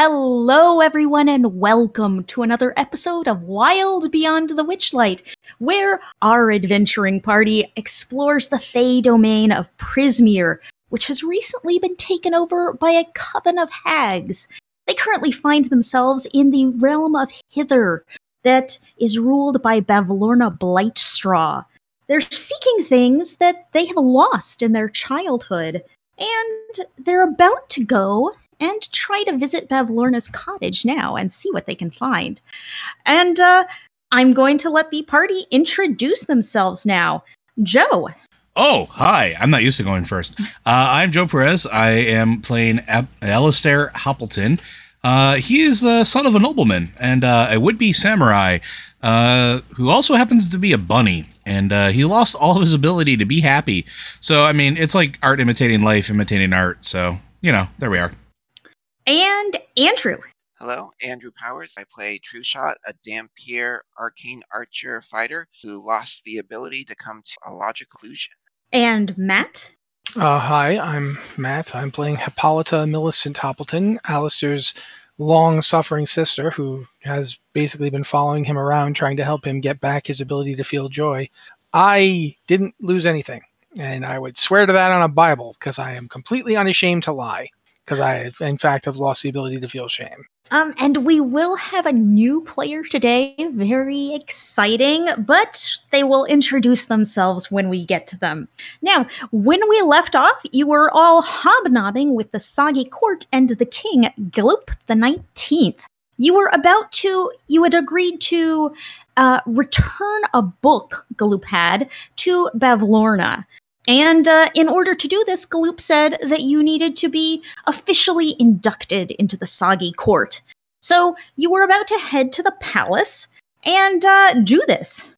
Hello, everyone, and welcome to another episode of Wild Beyond the Witchlight, where our adventuring party explores the Fey domain of Prismeer, which has recently been taken over by a coven of hags. They currently find themselves in the realm of Hither, that is ruled by Bavlorna Blightstraw. They're seeking things that they have lost in their childhood, and they're about to go and try to visit Bavlorna's cottage now and see what they can find. And uh, I'm going to let the party introduce themselves now. Joe. Oh, hi. I'm not used to going first. Uh, I'm Joe Perez. I am playing Ab- Alistair Hoppleton. Uh, he is the son of a nobleman and uh, a would be samurai uh, who also happens to be a bunny. And uh, he lost all of his ability to be happy. So, I mean, it's like art imitating life, imitating art. So, you know, there we are and Andrew. Hello, Andrew Powers. I play True Shot, a Dhampir arcane archer fighter who lost the ability to come to a logical illusion. And Matt. Uh, hi, I'm Matt. I'm playing Hippolyta Millicent Hoppleton, Alistair's long suffering sister, who has basically been following him around trying to help him get back his ability to feel joy. I didn't lose anything, and I would swear to that on a Bible because I am completely unashamed to lie because I, in fact, have lost the ability to feel shame. Um, and we will have a new player today. Very exciting, but they will introduce themselves when we get to them. Now, when we left off, you were all hobnobbing with the Soggy Court and the King, Gloop the 19th. You were about to, you had agreed to uh, return a book Gloop had to Bavlorna. And uh, in order to do this, Galoop said that you needed to be officially inducted into the Soggy court. So you were about to head to the palace and uh, do this.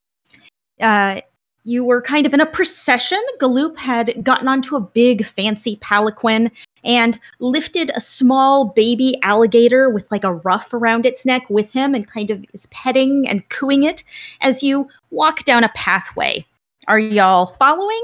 Uh, you were kind of in a procession. Galoop had gotten onto a big, fancy palanquin and lifted a small baby alligator with like a ruff around its neck with him and kind of is petting and cooing it as you walk down a pathway. Are y'all following?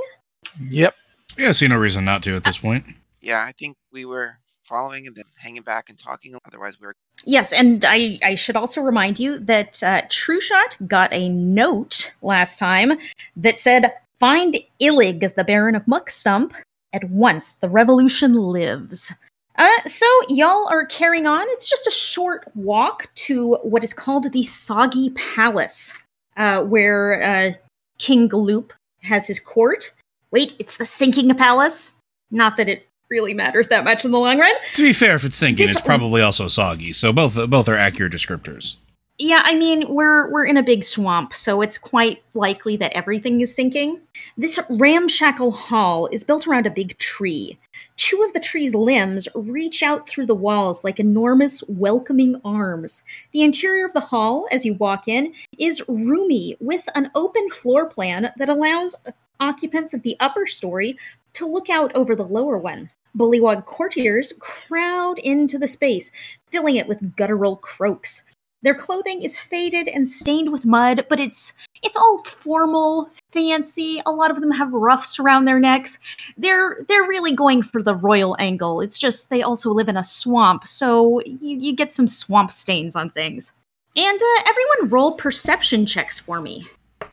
Yep. Yeah, I see no reason not to at this point. Yeah, I think we were following and then hanging back and talking. Otherwise, we were. Yes, and I, I should also remind you that uh, True Shot got a note last time that said, Find Illig, the Baron of Muckstump, at once. The revolution lives. Uh, so y'all are carrying on. It's just a short walk to what is called the Soggy Palace, uh, where uh, King Galoop has his court. Wait, it's the sinking palace? Not that it really matters that much in the long run. To be fair, if it's sinking, this, it's probably also soggy. So both both are accurate descriptors. Yeah, I mean, we're we're in a big swamp, so it's quite likely that everything is sinking. This ramshackle hall is built around a big tree. Two of the tree's limbs reach out through the walls like enormous welcoming arms. The interior of the hall, as you walk in, is roomy with an open floor plan that allows occupants of the upper story to look out over the lower one. Bullywog courtiers crowd into the space, filling it with guttural croaks. Their clothing is faded and stained with mud, but it's it's all formal, fancy. A lot of them have ruffs around their necks. They're they're really going for the royal angle. It's just they also live in a swamp, so you, you get some swamp stains on things. And uh, everyone roll perception checks for me.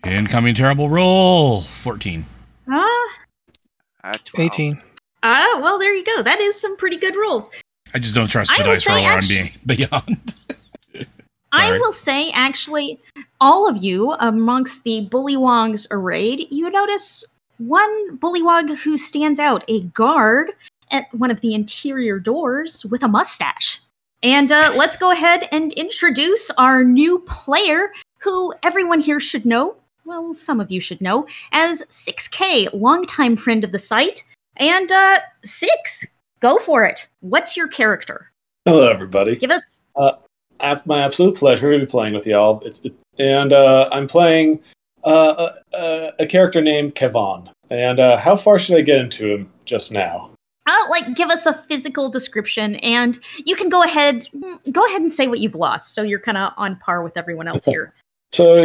Incoming terrible roll. 14. Ah. Uh, 18. Ah, well, there you go. That is some pretty good rolls. I just don't trust the I will dice say roller actu- on being beyond. I will say, actually, all of you amongst the Bullywogs arrayed, you notice one Bullywog who stands out, a guard at one of the interior doors with a mustache. And uh, let's go ahead and introduce our new player, who everyone here should know. Well, some of you should know as 6K, longtime friend of the site. And uh, Six, go for it. What's your character? Hello, everybody. Give us Ab- my absolute pleasure to be playing with y'all. It's it, and uh, I'm playing uh, a, a, a character named Kevon. And uh, how far should I get into him just now? uh, like give us a physical description and you can go ahead mm, go ahead and say what you've lost so you're kind of on par with everyone else here So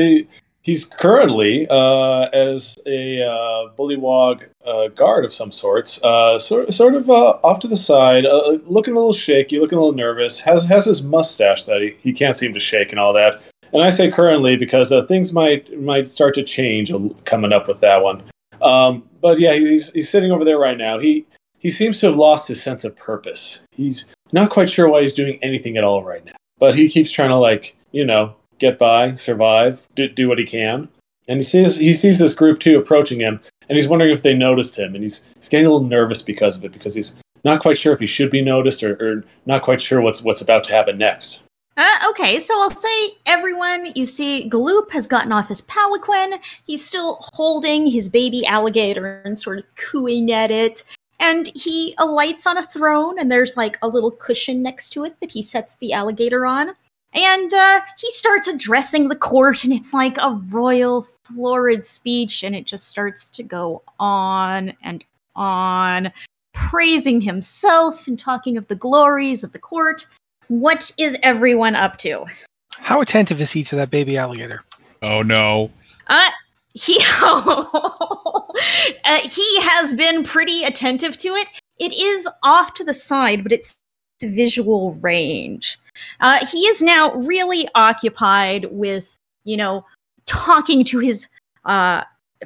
he's currently uh, as a uh, bullywog uh, guard of some sorts, uh, sort sort of uh, off to the side, uh, looking a little shaky, looking a little nervous. Has has his mustache that he, he can't seem to shake and all that. And I say currently because things might might start to change coming up with that one. Um, but yeah, he's he's sitting over there right now. He he seems to have lost his sense of purpose. He's not quite sure why he's doing anything at all right now. But he keeps trying to like you know get by, survive, do, do what he can. And he sees he sees this group too approaching him, and he's wondering if they noticed him, and he's he's getting a little nervous because of it because he's not quite sure if he should be noticed or, or not quite sure what's what's about to happen next. Uh, okay, so I'll say everyone, you see, Galoop has gotten off his palanquin. He's still holding his baby alligator and sort of cooing at it. And he alights on a throne, and there's like a little cushion next to it that he sets the alligator on. And uh, he starts addressing the court, and it's like a royal, florid speech, and it just starts to go on and on, praising himself and talking of the glories of the court. What is everyone up to? How attentive is he to that baby alligator? Oh no. Uh, he uh, he has been pretty attentive to it. It is off to the side, but it's visual range. Uh, he is now really occupied with, you know, talking to his uh,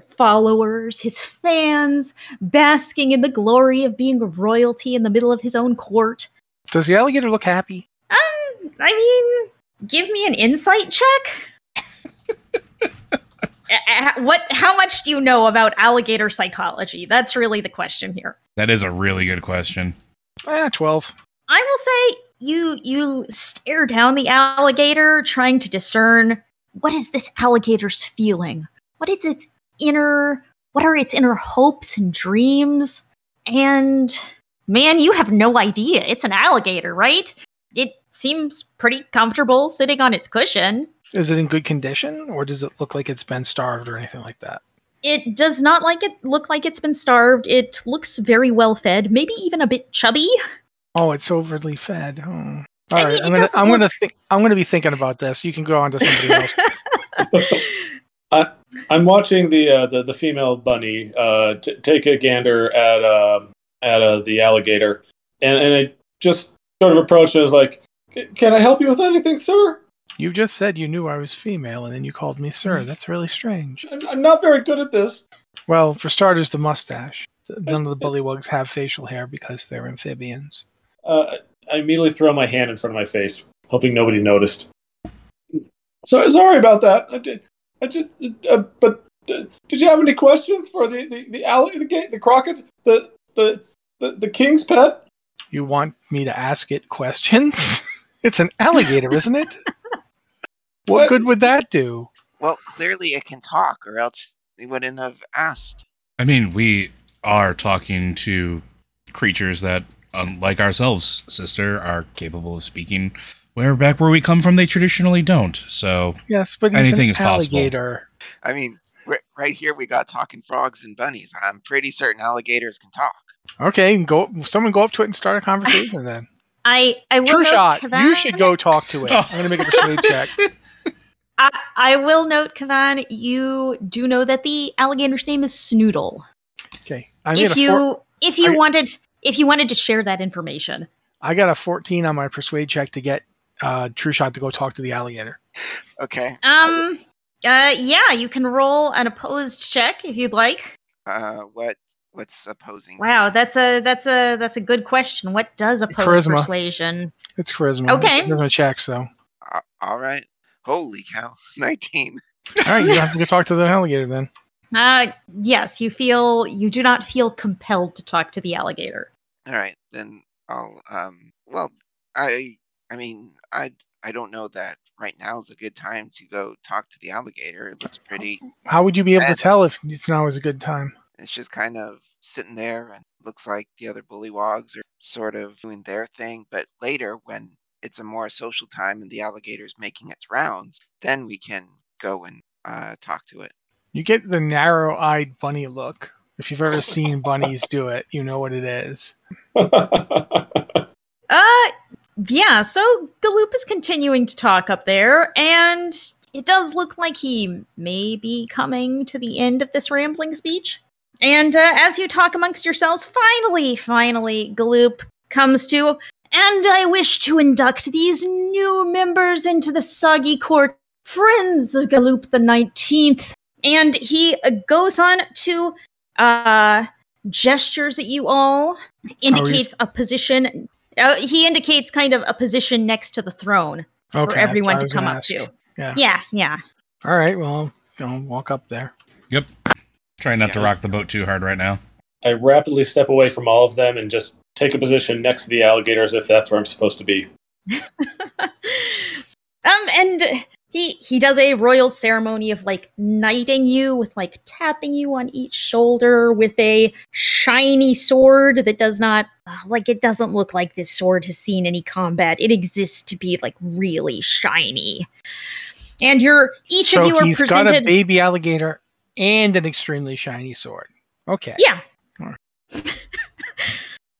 followers, his fans, basking in the glory of being royalty in the middle of his own court. Does the alligator look happy? Um, I mean, give me an insight check. Uh, what? How much do you know about alligator psychology? That's really the question here. That is a really good question. Eh, 12. I will say you you stare down the alligator, trying to discern what is this alligator's feeling. What is its inner? What are its inner hopes and dreams? And man, you have no idea. It's an alligator, right? It seems pretty comfortable sitting on its cushion. Is it in good condition, or does it look like it's been starved or anything like that? It does not like it look like it's been starved. It looks very well fed, maybe even a bit chubby. Oh, it's overly fed. Oh. All I right, mean, it I'm gonna I'm look- gonna think I'm gonna be thinking about this. You can go on to somebody else. I'm watching the uh, the, the female bunny uh, t- take a gander at uh, at uh, the alligator, and and I just sort of approached and was like, "Can I help you with anything, sir?" you just said you knew I was female, and then you called me sir. That's really strange. I'm, I'm not very good at this. Well, for starters, the mustache. None of the bullywogs have facial hair because they're amphibians. Uh, I immediately throw my hand in front of my face, hoping nobody noticed. So sorry about that. I did. I just. Uh, but uh, did you have any questions for the the the alli- the, ga- the crockett the the the, the king's pet? You want me to ask it questions? it's an alligator, isn't it? What What? good would that do? Well, clearly it can talk, or else they wouldn't have asked. I mean, we are talking to creatures that, Um, unlike ourselves, sister, are capable of speaking. Where back where we come from, they traditionally don't. So Yes, but Anything an is possible. I mean, right here we got talking frogs and bunnies. I'm pretty certain alligators can talk. Okay, go. Someone go up to it and start a conversation then. I I will True note, shot. You should go talk to it. I'm gonna make a persuade check. I, I will note, Kavan, you do know that the alligator's name is Snoodle. Okay, I made if a you four, if you I- wanted if you wanted to share that information. I got a 14 on my persuade check to get uh, True Shot to go talk to the alligator. Okay. Um uh yeah, you can roll an opposed check if you'd like. Uh, what what's opposing? Wow, that's a that's a that's a good question. What does oppose Charisma. persuasion? It's charisma. Okay. It's charisma checks though. Uh, all right. Holy cow! Nineteen. All right, you have to go talk to the alligator then. Uh yes, you feel you do not feel compelled to talk to the alligator. All right, then I'll. Um. Well, I. I mean, I. I don't know that right now is a good time to go talk to the alligator. It looks pretty. How would you be able to tell if it's now is a good time? It's just kind of sitting there and looks like the other bullywogs are sort of doing their thing. But later, when it's a more social time and the alligator's making its rounds, then we can go and uh, talk to it. You get the narrow-eyed bunny look. If you've ever seen bunnies do it, you know what it is. Uh yeah, so Galoop is continuing to talk up there, and it does look like he may be coming to the end of this rambling speech. And uh, as you talk amongst yourselves, finally, finally, Galoop comes to, and I wish to induct these new members into the Soggy Court, friends of Galoop the 19th. And he goes on to uh, gestures at you all, indicates a position. Uh, he indicates kind of a position next to the throne Okay. for everyone to come up ask. to. Yeah. Yeah, yeah. All right. Well, I'll walk up there. Yep. Trying not to rock the boat too hard right now. I rapidly step away from all of them and just take a position next to the alligators if that's where I'm supposed to be. um, and he he does a royal ceremony of like knighting you with like tapping you on each shoulder with a shiny sword that does not uh, like it doesn't look like this sword has seen any combat. It exists to be like really shiny. And you're each so of you are he's got a presented. baby alligator and an extremely shiny sword. Okay. Yeah.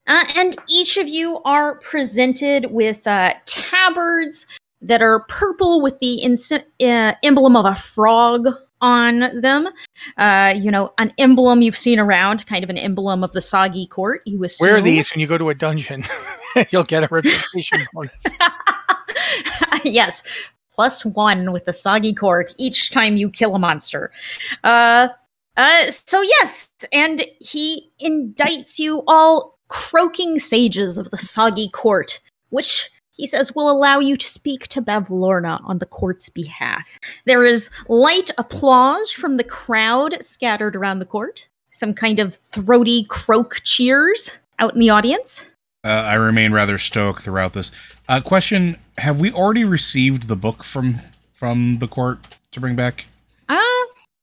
Uh, and each of you are presented with uh, tabards that are purple with the uh, emblem of a frog on them. Uh, you know, an emblem you've seen around, kind of an emblem of the Soggy Court. You assume. Wear these when you go to a dungeon. You'll get a reputation bonus. yes, plus one with the Soggy Court each time you kill a monster. Uh, uh, so yes, and he indicts you all croaking sages of the Soggy Court, which he says will allow you to speak to Bavlorna on the court's behalf. There is light applause from the crowd scattered around the court. Some kind of throaty croak cheers out in the audience. Uh, I remain rather stoic throughout this. Uh, question: Have we already received the book from from the court to bring back? Uh,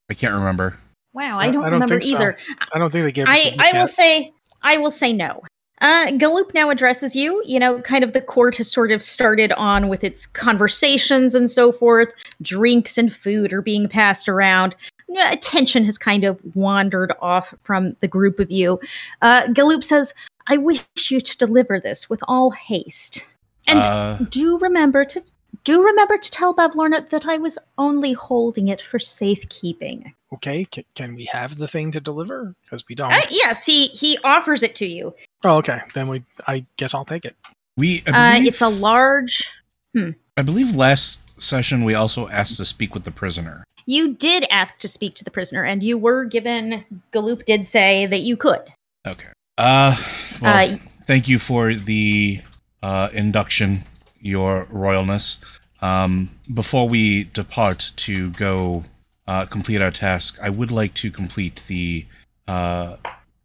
I can't remember. wow, I- I don't, I don't remember think so. either. I don't think they gave. it I, to I will say I will say no. Uh, Galoop now addresses you. You know, kind of the court has sort of started on with its conversations and so forth. Drinks and food are being passed around. Uh, Attention has kind of wandered off from the group of you. Uh, Galoop says, "I wish you to deliver this with all haste, and uh, do remember to do remember to tell Bavlorna that I was only holding it for safekeeping." Okay. Can, can we have the thing to deliver? Because we don't. Uh, yes, he he offers it to you. oh, okay. Then we. I guess I'll take it. we. I Uh, it's a large. I believe last session we also asked to speak with the prisoner. You did ask to speak to the prisoner, and you were given. Galoop did say that you could. Okay. Uh, well, Uh, th- thank you for the uh, induction, Your Royalness. Um, before we depart to go uh, complete our task, I would like to complete the uh,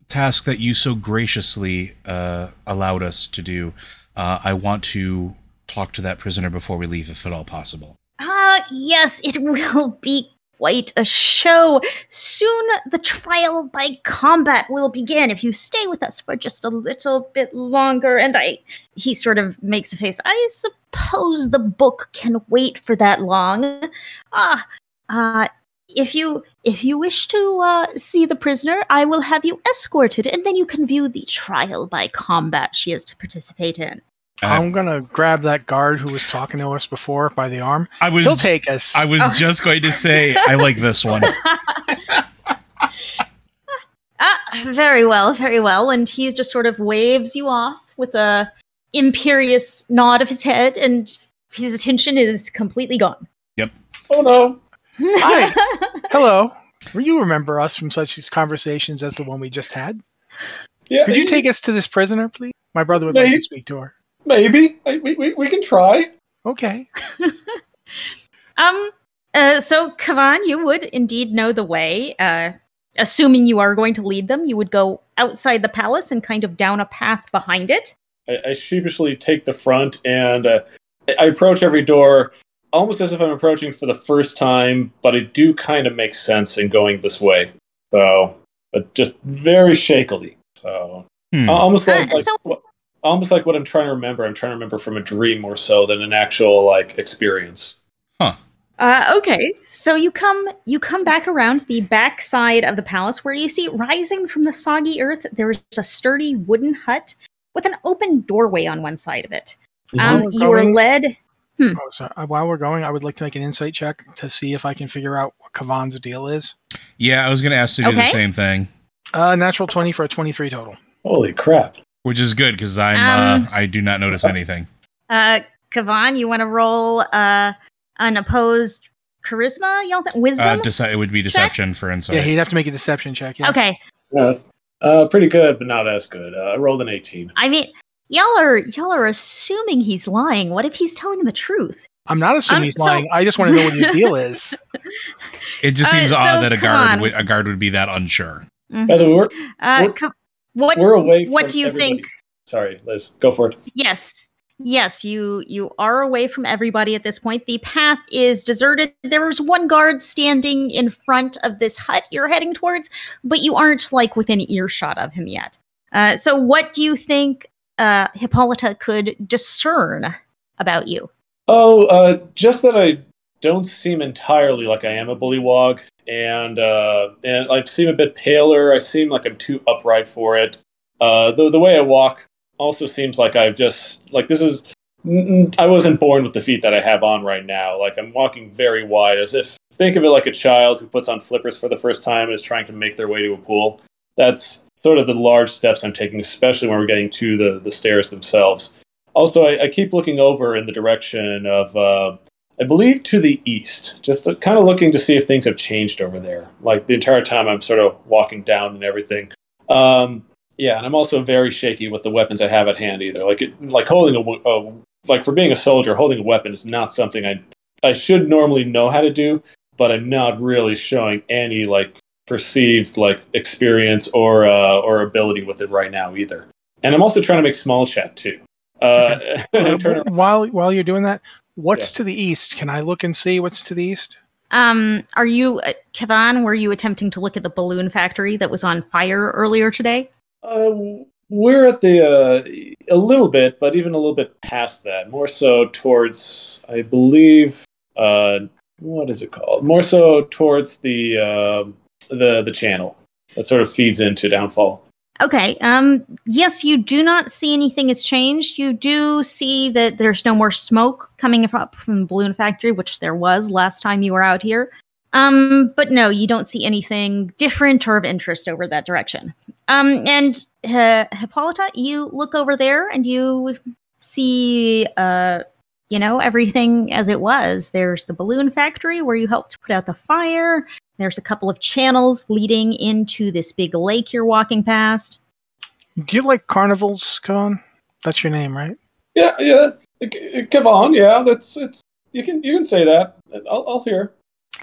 task that you so graciously uh, allowed us to do. Uh, I want to talk to that prisoner before we leave, if at all possible. Ah, yes, it will be quite a show. Soon the trial by combat will begin if you stay with us for just a little bit longer. And I. He sort of makes a face. I suppose the book can wait for that long. Ah, uh, if you if you wish to uh, see the prisoner, I will have you escorted, and then you can view the trial by combat she is to participate in. Uh, I'm gonna grab that guard who was talking to us before by the arm. I was He'll take us. I was Oh. just going to say I like this one. Ah, very well, very well. And he just sort of waves you off with a imperious nod of his head, and his attention is completely gone. Yep. Oh no! Hi. Hello. Will you remember us from such conversations as the one we just had? Yeah, Could you take us to this prisoner, please? My brother would like Maybe. to speak to her. Maybe I, we, we we can try. Okay. Um. Uh, so, Kavan, you would indeed know the way. Uh, assuming you are going to lead them, you would go outside the palace and kind of down a path behind it. I, I sheepishly take the front and uh, I- I approach every door almost as if I'm approaching for the first time, but it do kind of make sense in going this way. So, but just very shakily. So Hmm. almost like, Uh, like so- what- almost like what I'm trying to remember. I'm trying to remember from a dream more so than an actual like experience. Huh. Uh, okay, so you come you come back around the back side of the palace where you see rising from the soggy earth there is a sturdy wooden hut with an open doorway on one side of it. Um, We're you are going- led. Oh, sorry. Uh, While we're going, I would like to make an insight check to see if I can figure out what Kavan's deal is. Yeah, I was gonna ask to do the same thing, Uh, natural 20 for a 23 total. Holy crap! Which is good because I'm Um, uh, I do not notice anything. Uh, Kavan, you want to roll uh, an opposed charisma? You don't think wisdom? Uh, dece- it would be deception for insight. Yeah, he'd have to make a deception check. Yeah. okay. Uh, uh, pretty good, but not as good. Uh, I rolled an 18. I mean, y'all are y'all are assuming he's lying. What if he's telling the truth? I'm not assuming Um, he's so- lying. I just want to know what his deal is. it just Uh, seems so odd that a guard on. would, a guard would be that unsure. Mhm. By the way, we're, Uh, we're- co- what we're away. what from do you everybody. think? Sorry, Liz, go for it. Yes. Yes, you you are away from everybody at this point. The path is deserted. There is one guard standing in front of this hut you're heading towards, but you aren't like within earshot of him yet. Uh, so, what do you think uh, Hippolyta could discern about you? Oh, uh, just that I don't seem entirely like I am a bullywog, and uh, and I seem a bit paler. I seem like I'm too upright for it. Uh, the the way I walk also seems like I've just like this is. I wasn't born with the feet that I have on right now. Like I'm walking very wide, as if think of it like a child who puts on flippers for the first time is trying to make their way to a pool. That's sort of the large steps I'm taking, especially when we're getting to the the stairs themselves. Also, I, I keep looking over in the direction of, uh, I believe, to the east, just kind of looking to see if things have changed over there. Like the entire time I'm sort of walking down and everything. Um, yeah, and I'm also very shaky with the weapons I have at hand either. Like, it, like holding a, a- like for being a soldier, holding a weapon is not something I, I should normally know how to do, but I'm not really showing any like perceived like experience or uh, or ability with it right now either. And I'm also trying to make small chat too. Uh, I while while you're doing that, what's to the east? Can I look and see what's to the east? Um, are you, uh, Kavan, were you attempting to look at the balloon factory that was on fire earlier today? Uh, we're at the uh, a little bit, but even a little bit past that. More so towards, I believe, uh, what is it called? More so towards the uh, the the channel that sort of feeds into Downfall. Okay. Um. Yes, you do not see anything has changed. You do see that there's no more smoke coming up from the balloon factory, which there was last time you were out here. Um. But no, you don't see anything different or of interest over that direction. Um. And uh, Hippolyta, you look over there and you see, uh, you know, everything as it was. There's the balloon factory where you helped put out the fire. There's a couple of channels leading into this big lake you're walking past. Do you like carnivals, Kavan? That's your name, right? Yeah, yeah. Kevon, yeah, that's it's. You can you can say that. I'll, I'll hear.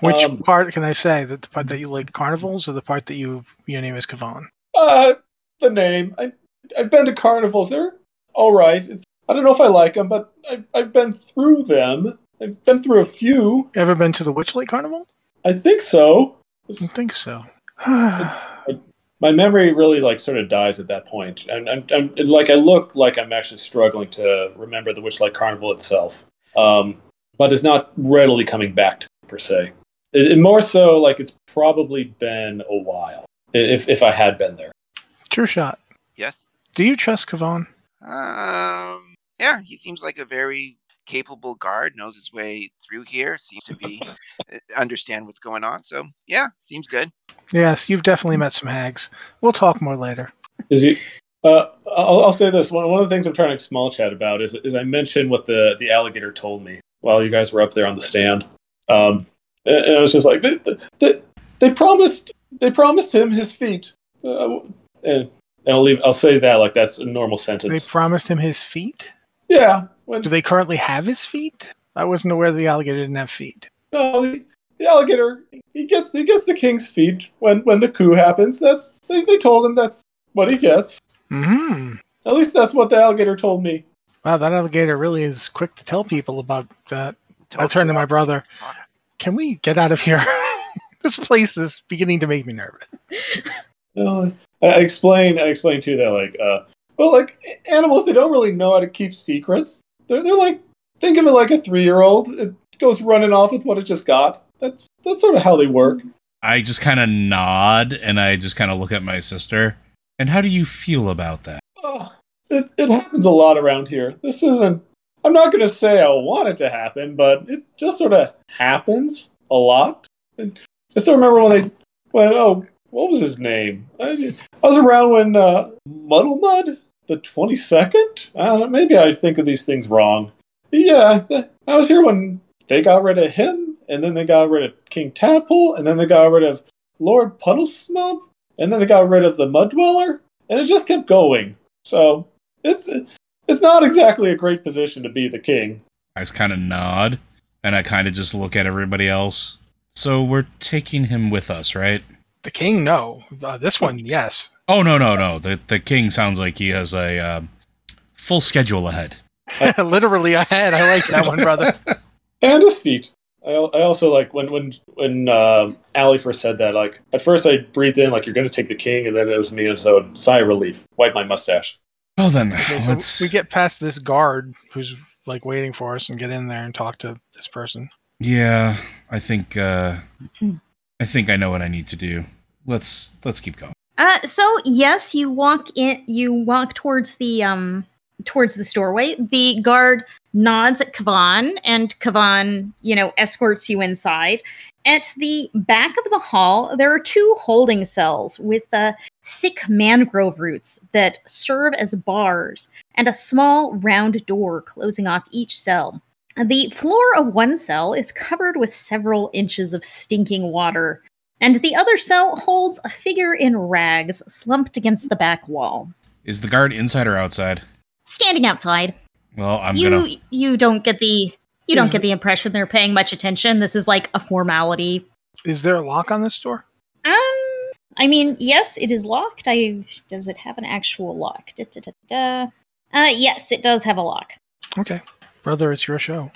Which Um, part can I say? That the part that you like carnivals, or the part that you your name is Kavan? Uh, the name. I I've been to carnivals. They're all right. It's I don't know if I like them, but I've I've been through them. I've been through a few. Ever been to the Witchlight Carnival? I think so. I think so. My memory really like sort of dies at that point. I'm, I'm, I'm like I look like I'm actually struggling to remember the Witchlight Carnival itself, um, but it's not readily coming back to me, per se. It, it more so like it's probably been a while if if I had been there. True shot. Yes. Do you trust Kavan? Um. Yeah, he seems like a very capable guard. Knows his way through here. Seems to be uh, understand what's going on. So yeah, seems good. Yes, you've definitely met some hags. We'll talk more later. Is he? Uh, I'll, I'll say this. One, one of the things I'm trying to small chat about is, is I mentioned what the, the alligator told me while you guys were up there on the stand. Um, and, and I was just like, they, they, they promised they promised him his feet. Uh, and, and I'll leave. I'll say that like that's a normal sentence. They promised him his feet. yeah. When, Do they currently have his feet? I wasn't aware the alligator didn't have feet. no, the, the alligator he gets he gets the king's feet when when the coup happens. That's they, they told him that's what he gets. Hmm. At least that's what the alligator told me. Wow, that alligator really is quick to tell people about that. I Told turned to you. my brother. Can we get out of here? this place is beginning to make me nervous. I I explain. I explain too that like, uh, well, like animals, they don't really know how to keep secrets. They're they're like, think of it like a three year old. It goes running off with what it just got. That's that's sort of how they work. I just kind of nod and I just kind of look at my sister. And how do you feel about that? Oh, it it happens a lot around here. This isn't I'm not going to say I want it to happen, but it just sort of happens a lot. And I still remember when they, when oh, what was his name? I, I was around when uh, Muddle Mud, the 22nd. I maybe I think of these things wrong. Yeah, th- I was here when they got rid of him, and then they got rid of King Tadpole, and then they got rid of Lord Puddle Snub, and then they got rid of the Mud Dweller, and it just kept going. So it's it's not exactly a great position to be the king. I just kind of nod, and I kind of just look at everybody else. So we're taking him with us, right? The king, no. Uh, this one, yes. Oh no, no, no. The the king sounds like he has a uh, full schedule ahead. Literally ahead. I like that one, brother. and his feet. I, I also like when when when um, Allie first said that. Like at first, I breathed in like you're going to take the king, and then it was me as so sigh of relief. Wipe my mustache. Well then, Okay, so let's. we get past this guard who's like waiting for us and get in there and talk to this person. Yeah, I think. uh I think I know what I need to do. Let's let's keep going. Uh, so yes, you walk in. You walk towards the um towards this doorway. The guard nods at Kavan, and Kavan, you know, escorts you inside. At the back of the hall, there are two holding cells with uh, thick mangrove roots that serve as bars, and a small round door closing off each cell. The floor of one cell is covered with several inches of stinking water, and the other cell holds a figure in rags slumped against the back wall. Is the guard inside or outside? Standing outside. Well, I'm you gonna. you don't get the you don't get the impression they're paying much attention. This is like a formality. Is there a lock on this door? Um I mean, yes, it is locked. I does it have an actual lock? Da, da, da, da. Uh yes, it does have a lock. Okay. Brother, it's your show.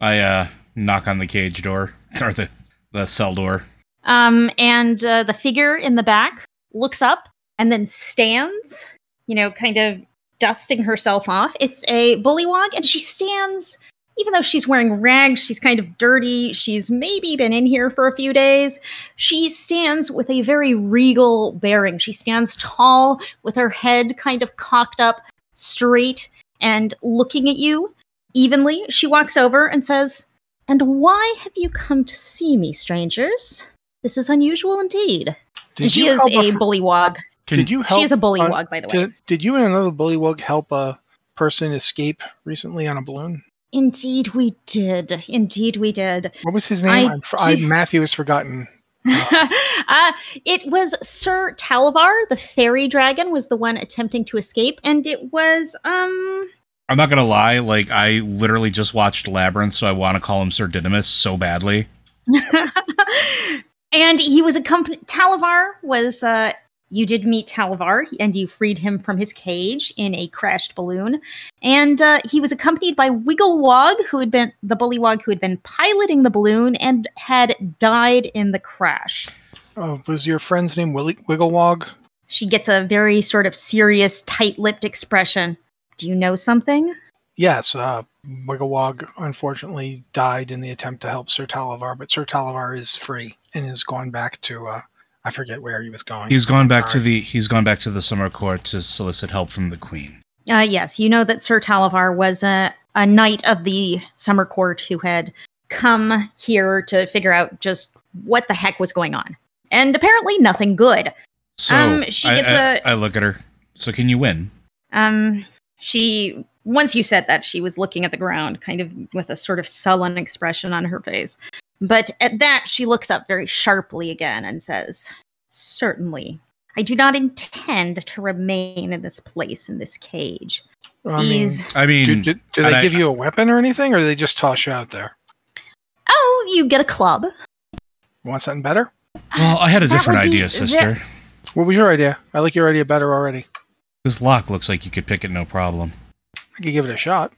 I uh knock on the cage door or the the cell door. Um, and uh, the figure in the back looks up and then stands, you know, kind of dusting herself off. It's a bullywog, and she stands, even though she's wearing rags, she's kind of dirty. She's maybe been in here for a few days. She stands with a very regal bearing. She stands tall with her head kind of cocked up straight and looking at you evenly. She walks over and says, And why have you come to see me, strangers? This is unusual indeed. Did and she is help a bullywog. Can, Did you help? She is a uh, bullywog, by the way. Did, did you and another bullywog help a person escape recently on a balloon? Indeed, we did. Indeed, we did. What was his name? I I, fr- I, Matthew has forgotten. uh, it was Sir Talavar, the fairy dragon, was the one attempting to escape, and it was um. I'm not gonna lie. Like I literally just watched Labyrinth, so I want to call him Sir Didymus so badly. and he was accompanied. Talavar was. Uh, you did meet Talavar, and you freed him from his cage in a crashed balloon. And uh, he was accompanied by Wigglewog, who had been the bullywog who had been piloting the balloon and had died in the crash. Oh, was your friend's name Willy- Wigglewog? She gets a very sort of serious, tight-lipped expression. Do you know something? Yes, uh, Wigglewog unfortunately died in the attempt to help Sir Talavar, but Sir Talavar is free and is gone back to uh, I forget where he was going. He's gone back to the he's gone back to the summer court to solicit help from the queen. Uh, yes, you know that Sir Talavar was a, a knight of the summer court who had come here to figure out just what the heck was going on. And apparently nothing good. So Um, she gets I- a- I look at her. So can you win? Um, she, once you said that, she was looking at the ground, kind of with a sort of sullen expression on her face. But at that, she looks up very sharply again and says, Certainly. I do not intend to remain in this place, in this cage. I mean, These. I mean, do, do, do and they I- give you a weapon or anything, or do they just toss you out there? Oh, you get a club. Want something better? well, I had a That different would be idea, sister. What was your idea? I like your idea better already. This lock looks like you could pick it no problem. I could give it a shot.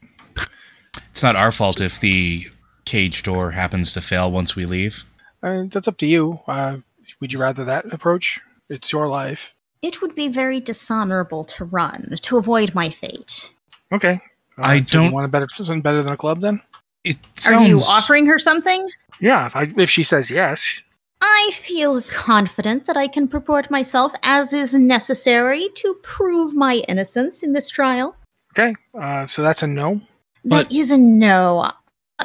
It's not our fault if the cage door happens to fail once we leave. Uh, that's up to you. Uh, would you rather that approach? It's your life. It would be very dishonorable to run to avoid my fate. Okay. Uh, I so don't- want a better something better than a club then? It Sounds... Are you offering her something? Yeah. If, I, if she says yes, I feel confident that I can purport myself as is necessary to prove my innocence in this trial. okay. Uh, so that's a no. That But- is a no.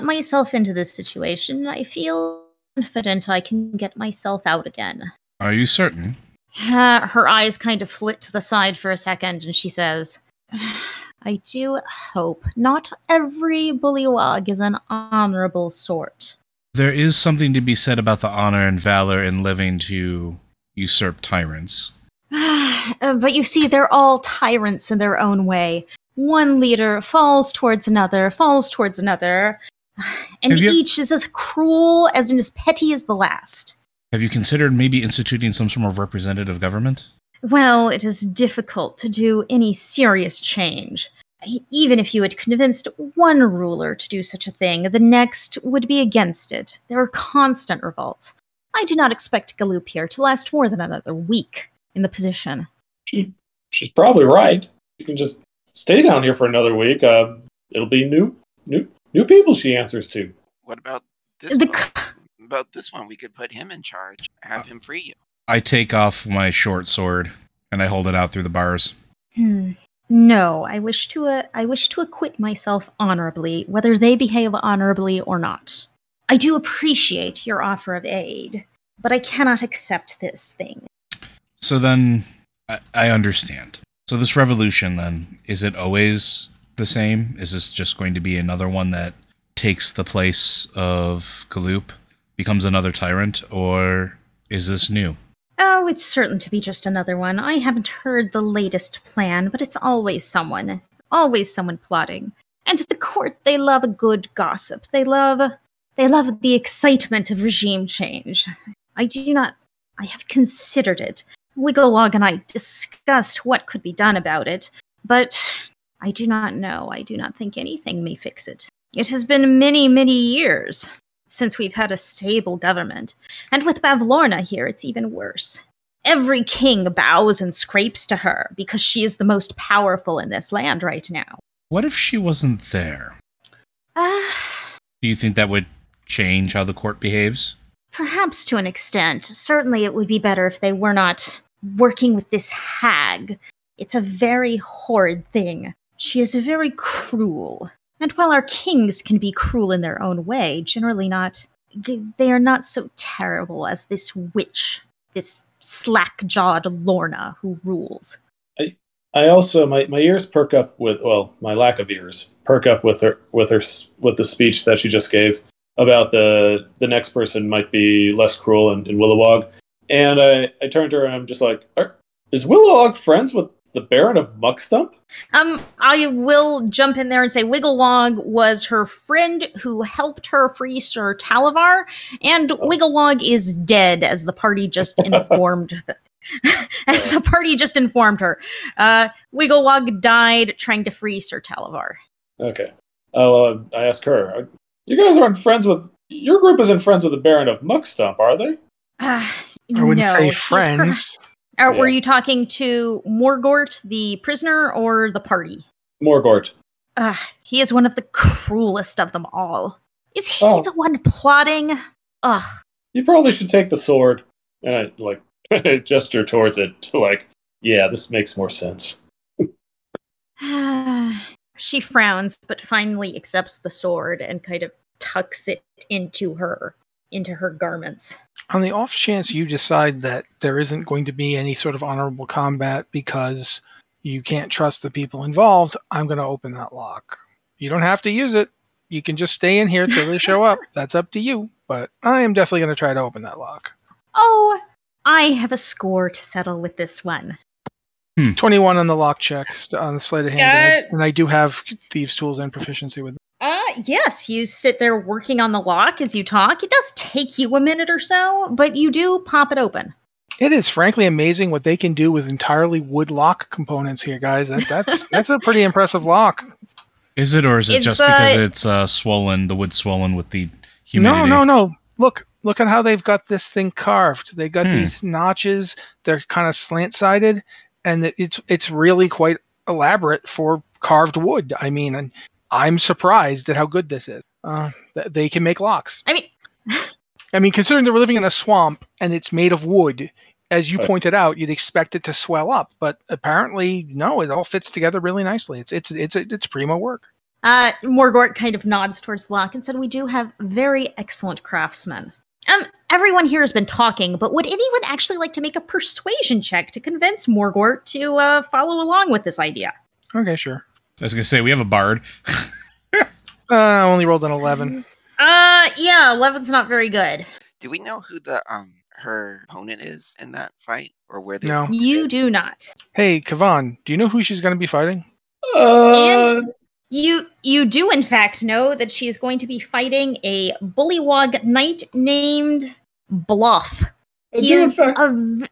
Myself into this situation. I feel confident I can get myself out again. Are you certain? Uh, her eyes kind of flit to the side for a second, and she says, I do hope not every bullywog is an honorable sort. There is something to be said about the honor and valor in living to usurp tyrants. Uh, but you see, they're all tyrants in their own way. One leader falls towards another, falls towards another, and Have you- each is as cruel as and as petty as the last. Have you considered maybe instituting some sort of representative government? Well, it is difficult to do any serious change. Even if you had convinced one ruler to do such a thing, the next would be against it. There are constant revolts. I do not expect Galoop here to last more than another week in the position. She, she's probably right. You can just stay down here for another week. Uh, it'll be new, new, new people she answers to. What about this The one? c- about this one? We could put him in charge. Have him free you. I take off my short sword and I hold it out through the bars. Hmm. No, I wish to uh, I wish to acquit myself honorably, whether they behave honorably or not. I do appreciate your offer of aid, but I cannot accept this thing. So then I, I understand. So this revolution then, is it always the same? Is this just going to be another one that takes the place of Galoop, becomes another tyrant, or is this new? Oh, it's certain to be just another one. I haven't heard the latest plan, but it's always someone. Always someone plotting. And the court, they love a good gossip. They love they love the excitement of regime change. I do not I have considered it. Wigglewog and I discussed what could be done about it, but I do not know. I do not think anything may fix it. It has been many, many years since we've had a stable government. And with Bavlorna here, it's even worse. Every king bows and scrapes to her because she is the most powerful in this land right now. What if she wasn't there? Ah, Do you think that would change how the court behaves? perhaps to an extent. Certainly, it would be better if they were not working with this hag. It's a very horrid thing. She is very cruel. And while our kings can be cruel in their own way, generally not, they are not so terrible as this witch, this slack jawed Lorna who rules. I, I also my, my ears perk up with well my lack of ears perk up with her with her with the speech that she just gave about the the next person might be less cruel in, in Willowog, and I I turned to her and I'm just like, is Willowog friends with the Baron of Muckstump? Um, I will jump in there and say Wigglewog was her friend who helped her free Sir Talavar, and Wigglewog is dead, as the party just informed. th- as the party just informed her, uh, Wigglewog died trying to free Sir Talavar. Okay. Oh, uh, I asked her. You guys aren't friends with your group isn't friends with the Baron of Muckstump, are they? Uh, I wouldn't no, say he's Uh, Were you talking to Morgort, the prisoner, or the party? Morgort. Uh, he is one of the cruelest of them all. Is he Oh. the one plotting? Ugh. You probably should take the sword. And I like gesture towards it to like, yeah, this makes more sense. she frowns, but finally accepts the sword and kind of tucks it into her into her garments. On the off chance you decide that there isn't going to be any sort of honorable combat because you can't trust the people involved, I'm going to open that lock. You don't have to use it. You can just stay in here till they show up. That's up to you. But I am definitely going to try to open that lock. Oh, I have a score to settle with this one. Hmm. 21 on the lock check on the sleight of hand. and I- and I do have thieves' tools and proficiency with them. Uh, yes, you sit there working on the lock as you talk. It does take you a minute or so, but you do pop it open. It is frankly amazing what they can do with entirely wood lock components here, guys. That, that's that's a pretty impressive lock. Is it, or is it It's, just uh, because it's uh, swollen, the wood swollen with the humidity? No, no, no. Look, look at how they've got this thing carved. They got Hmm. these notches. They're kind of slant sided, and it- it's it's really quite elaborate for carved wood. I mean, and I'm surprised at how good this is. Uh, th- they can make locks. I mean, I mean, considering they're living in a swamp and it's made of wood, as you pointed out, you'd expect it to swell up, but apparently, no. It all fits together really nicely. It's it's it's it's primo work. Uh, Morgort kind of nods towards the lock and said, We do have very excellent craftsmen. Um, everyone here has been talking, but would anyone actually like to make a persuasion check to convince Morgort to uh, follow along with this idea? Okay, sure. I was gonna say we have a bard. Uh, I only rolled an 11. Uh, yeah, 11's not very good. Do we know who the um her opponent is in that fight, or where they? No. You do not. Hey, Kavan, do you know who she's going to be fighting? Uh, You you do in fact know that she is going to be fighting a bullywog knight named Bluff. I He do, is fact- a v-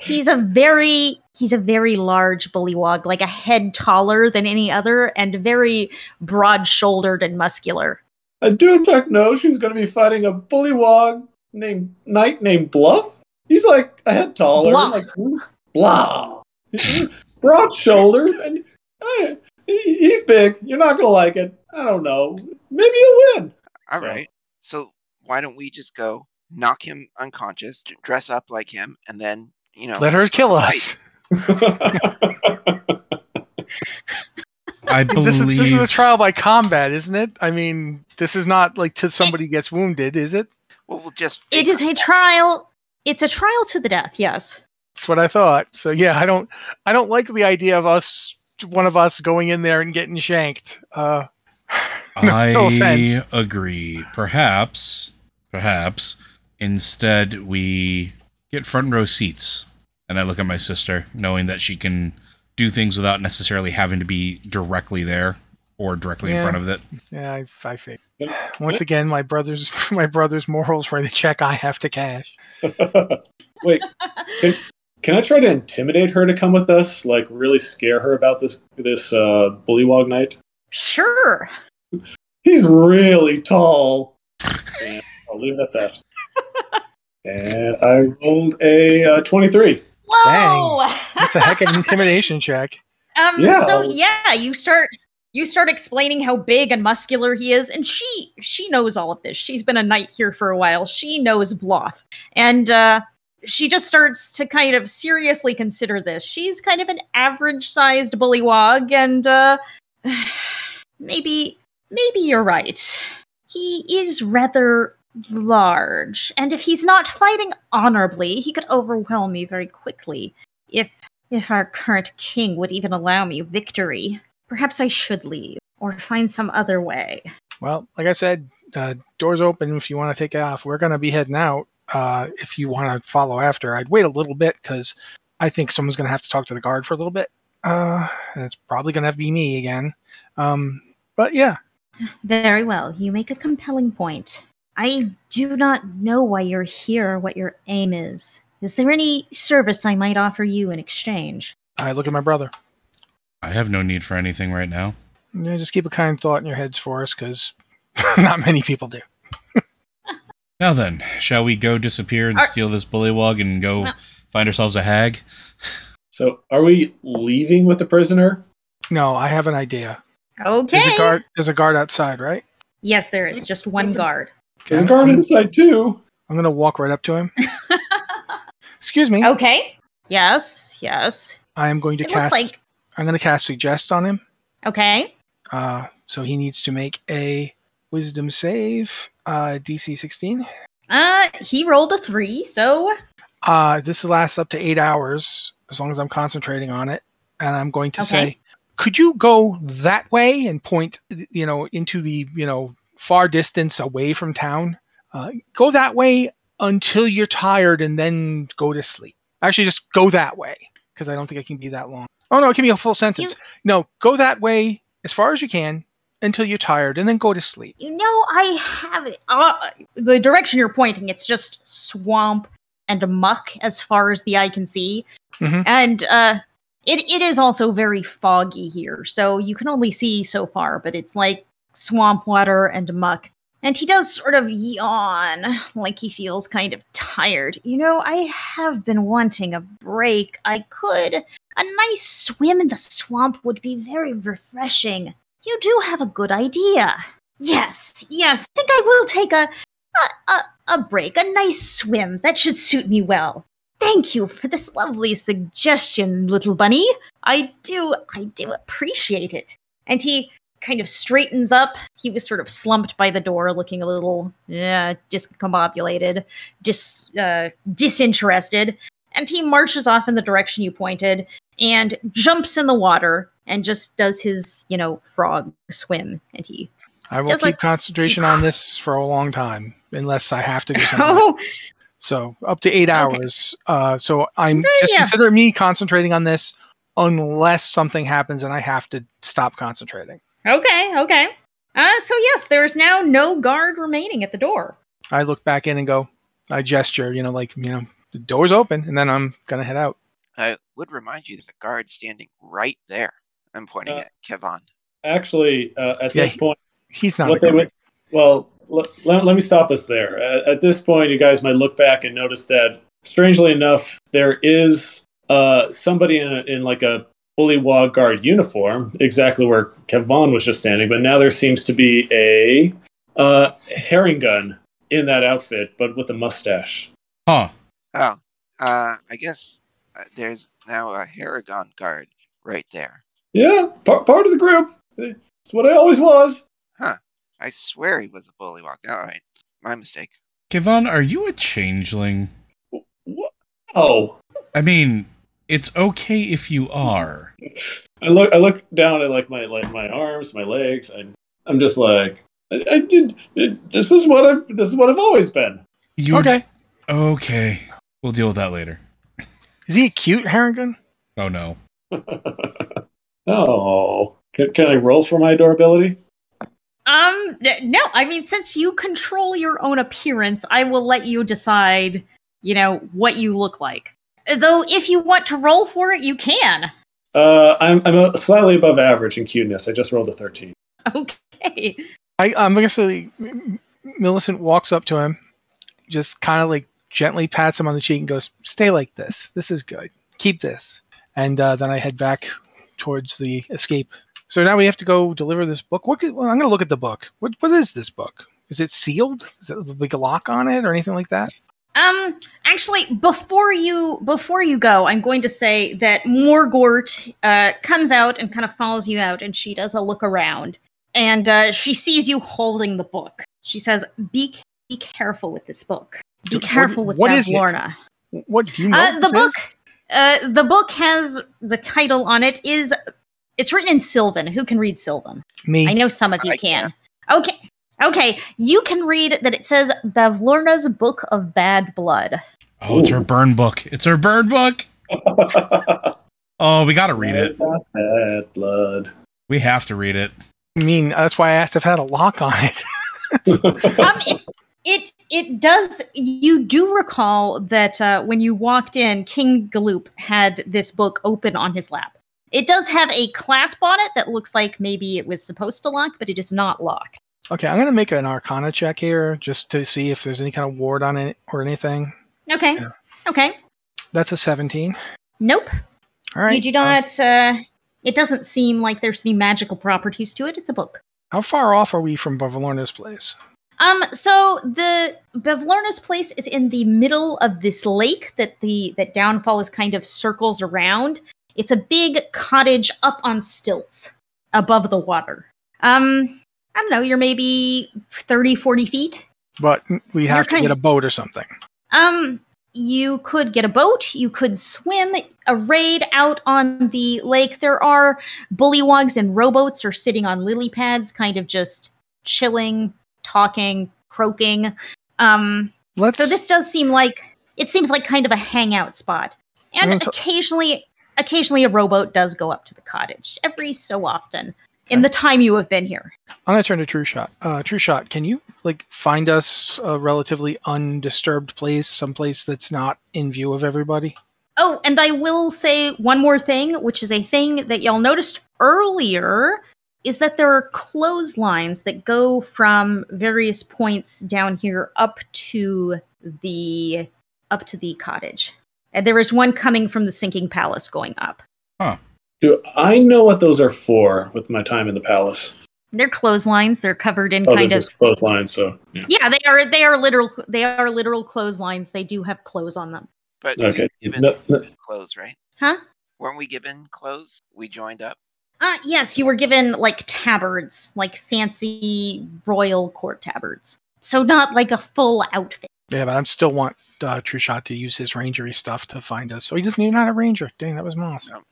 he's a very he's a very large bullywog, like a head taller than any other, and very broad shouldered and muscular. I do in fact know she's going to be fighting a bullywog named knight named Bloth. He's like a head taller, Blah. like blah, broad shouldered, and uh, he, he's big. You're not going to like it. I don't know. Maybe you'll win. All So- right. So why don't we just go knock him unconscious, dress up like him, and then you know Let her kill us. I believe This is this is a trial by combat, isn't it? I mean, this is not like till somebody gets wounded, is it? well, we'll just. It figure is a out. trial. It's a trial to the death. Yes. That's what I thought. So yeah, I don't I don't like the idea of us one of us going in there and getting shanked. Uh no I offense. agree. Perhaps, perhaps instead we get front row seats. And I look at my sister, knowing that she can do things without necessarily having to be directly there or directly in front of it. yeah, I, I think. Once again, my brother's my brother's morals write a check I have to cash. Wait, can, can I try to intimidate her to come with us? Like really scare her about this this uh, bullywog night? Sure. He's really tall. And I'll leave it at that. And I rolled a uh, twenty-three. Whoa. That's a heck of an intimidation check. Um, Yeah. so yeah, you start you start explaining how big and muscular he is, and she she knows all of this. She's been a knight here for a while. She knows Bloth. And uh she just starts to kind of seriously consider this. She's kind of an average sized bullywog, and uh maybe maybe you're right. He is rather large, and if he's not fighting honorably, he could overwhelm me very quickly. If if our current king would even allow me victory, perhaps I should leave or find some other way. Well, like I said, uh, doors open if you want to take off. We're going to be heading out. Uh, if you want to follow after, I'd wait a little bit because I think someone's going to have to talk to the guard for a little bit. Uh, and it's probably going to have to be me again. Um, but yeah, Very well, you make a compelling point. I do not know why you're here or what your aim is. Is there any service I might offer you in exchange? I look at my brother. I have no need for anything right now. Yeah, just keep a kind thought in your heads for us because not many people do. Now then, shall we go disappear and Are- steal this bullywog and go No. find ourselves a hag? So, are we leaving with the prisoner? No, I have an idea. Okay. There's a guard. There's a guard outside, right? Yes, there is just one guard. There's a guard inside too. I'm going to walk right up to him. Excuse me. Okay. Yes, yes. I am going to It cast. looks like I'm going to cast suggest on him. okay. Uh, so he needs to make a wisdom save, uh, DC 16. Uh he rolled a 3, so Uh, this lasts up to eight hours as long as I'm concentrating on it. And I'm going to Okay. say, could you go that way and point, you know, into the, you know, far distance away from town? Uh, go that way until you're tired and then go to sleep. Actually, just go that way because I don't think it can be that long. Oh, no, it can be a full sentence. No, go that way as far as you can until you're tired and then go to sleep. You know, I have it. Uh, the direction you're pointing, it's just swamp and muck as far as the eye can see. Mhm. And uh, it, it is also very foggy here. So you can only see so far, but it's like swamp water and muck. And he does sort of yawn, like he feels kind of tired. You know, I have been wanting a break. I could. A nice swim in the swamp would be very refreshing. You do have a good idea. Yes, yes. I think I will take a, a a a break, a nice swim. That should suit me well. Thank you for this lovely suggestion, little bunny. I do I do appreciate it. And he kind of straightens up. He was sort of slumped by the door, looking a little yeah, discombobulated, dis, uh, disinterested. And he marches off in the direction you pointed and jumps in the water and just does his, you know, frog swim. And he I will keep like- concentration on this for a long time, unless I have to do something. oh, So up to eight hours. Uh, so I'm Okay, just yes. consider me concentrating on this unless something happens and I have to stop concentrating. Okay, okay. Uh, so yes, there is now no guard remaining at the door. I look back in and go, I gesture, you know, like, you know, the door's open and then I'm going to head out. I would remind you there's a guard standing right there. I'm pointing Uh, at Kevon. Actually, uh, at Yeah, this point, He's not. what a they guard. would well let, let, let me stop us there at, at this point you guys might look back and notice that strangely enough there is uh, somebody in, a, in like a bullywog guard uniform exactly where kevon was just standing but now there seems to be a uh, Harengon in that outfit but with a mustache Huh. Oh, uh, I guess uh, there's now a Harengon guard right there. yeah par- part of the group it's what i always was Huh. I swear he was a bullywog. All right, my mistake. Kevon, are you a changeling? what? oh I mean, it's okay if you are. I look I look down at like my like my arms, my legs, and I'm just like I, I did it, this is what I've this is what I've always been. You Okay. Okay. We'll deal with that later. Is he a cute Harengon? Oh no. oh. Can, can I roll for my adorability? Um, no, I mean, since you control your own appearance, I will let you decide, you know, what you look like. Though, if you want to roll for it, you can. Uh, I'm I'm a slightly above average in cuteness. I just rolled a 13. Okay. I, I'm going to say Millicent walks up to him, just kind of like gently pats him on the cheek and goes, Stay like this. This is good. Keep this. And uh, then I head back towards the escape. So now we have to go deliver this book. What? Could, well, I'm going to look at the book. What? What is this book? Is it sealed? Is it like a lock on it or anything like that? Um, actually, before you before you go, I'm going to say that Morgort uh, comes out and kind of follows you out, and she does a look around, and uh, she sees you holding the book. She says, "Be be careful with this book. Be What- careful with what that is it? Lorna." What do you know? Uh, the this book, is? uh, the book has the title on it. Is it's written in Sylvan? Who can read Sylvan? Me. I know some of you I can. Okay, okay, you can read that. It says Bavlorna's Book of Bad Blood. Oh, it's her burn book. It's her burn book. Oh, we gotta read it. Bad blood. We have to read it. I mean, that's why I asked if it had a lock on it. um, it, it it does. You do recall that uh, when you walked in, King Gullop had this book open on his lap. It does have a clasp on it that looks like maybe it was supposed to lock, but it is not locked. Okay, I'm going to make an Arcana check here just to see if there's any kind of ward on it or anything. Okay. Yeah. Okay. That's a 17. Nope. All right. You do not. Uh, it doesn't seem like there's any magical properties to it. It's a book. How far off are we from Bavlorna's place? Um, so the Bavlorna's place is in the middle of this lake that the that downfall is kind of circles around. It's a big cottage up on stilts above the water. Um, I don't know, you're maybe 30, 40 feet. But we have to get a boat or something. Um, you could get a boat, you could swim a raid out on the lake. There are bullywogs and rowboats are sitting on lily pads, kind of just chilling, talking, croaking. Um, Let's. so this does seem like it seems like kind of a hangout spot. And occasionally occasionally a rowboat does go up to the cottage every so often in the time you have been here. I'm gonna turn to True Shot. Uh, True Shot, can you like find us a relatively undisturbed place, someplace that's not in view of everybody? Oh, and I will say one more thing, which is a thing that y'all noticed earlier, is that there are clotheslines that go from various points down here up to the up to the cottage. And there is one coming from the sinking palace going up. Do I know what those are for with my time in the palace? They're clotheslines. They're covered in Oh, kind of just clotheslines, so yeah. yeah. They are they are literal they are literal clotheslines. They do have clothes on them. But we Okay. were given No, no. clothes, right? Huh? Weren't we given clothes? We joined up. Uh, yes, you were given like tabards, like fancy royal court tabards. So not like a full outfit. Yeah, but I'm still want uh, True Shot to use his rangery stuff to find us. So he doesn't even have a ranger. Dang, that was Moss. No.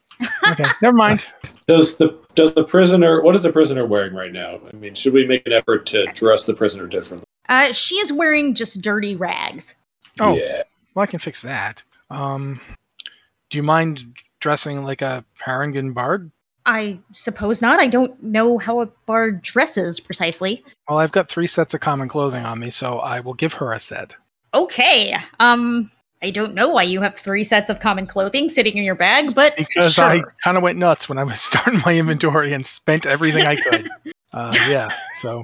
Okay, never mind. Does the does the prisoner what is the prisoner wearing right now? I mean, should we make an effort to dress the prisoner differently? Uh, she is wearing just dirty rags. Oh, yeah. well, I can fix that. Um, do you mind dressing like a Harengon bard? I suppose not. I don't know how a bard dresses precisely. Well, I've got three sets of common clothing on me, so I will give her a set. Okay. Um, I don't know why you have three sets of common clothing sitting in your bag, but Because sure. I kind of went nuts when I was starting my inventory and spent everything I could. Uh, yeah, so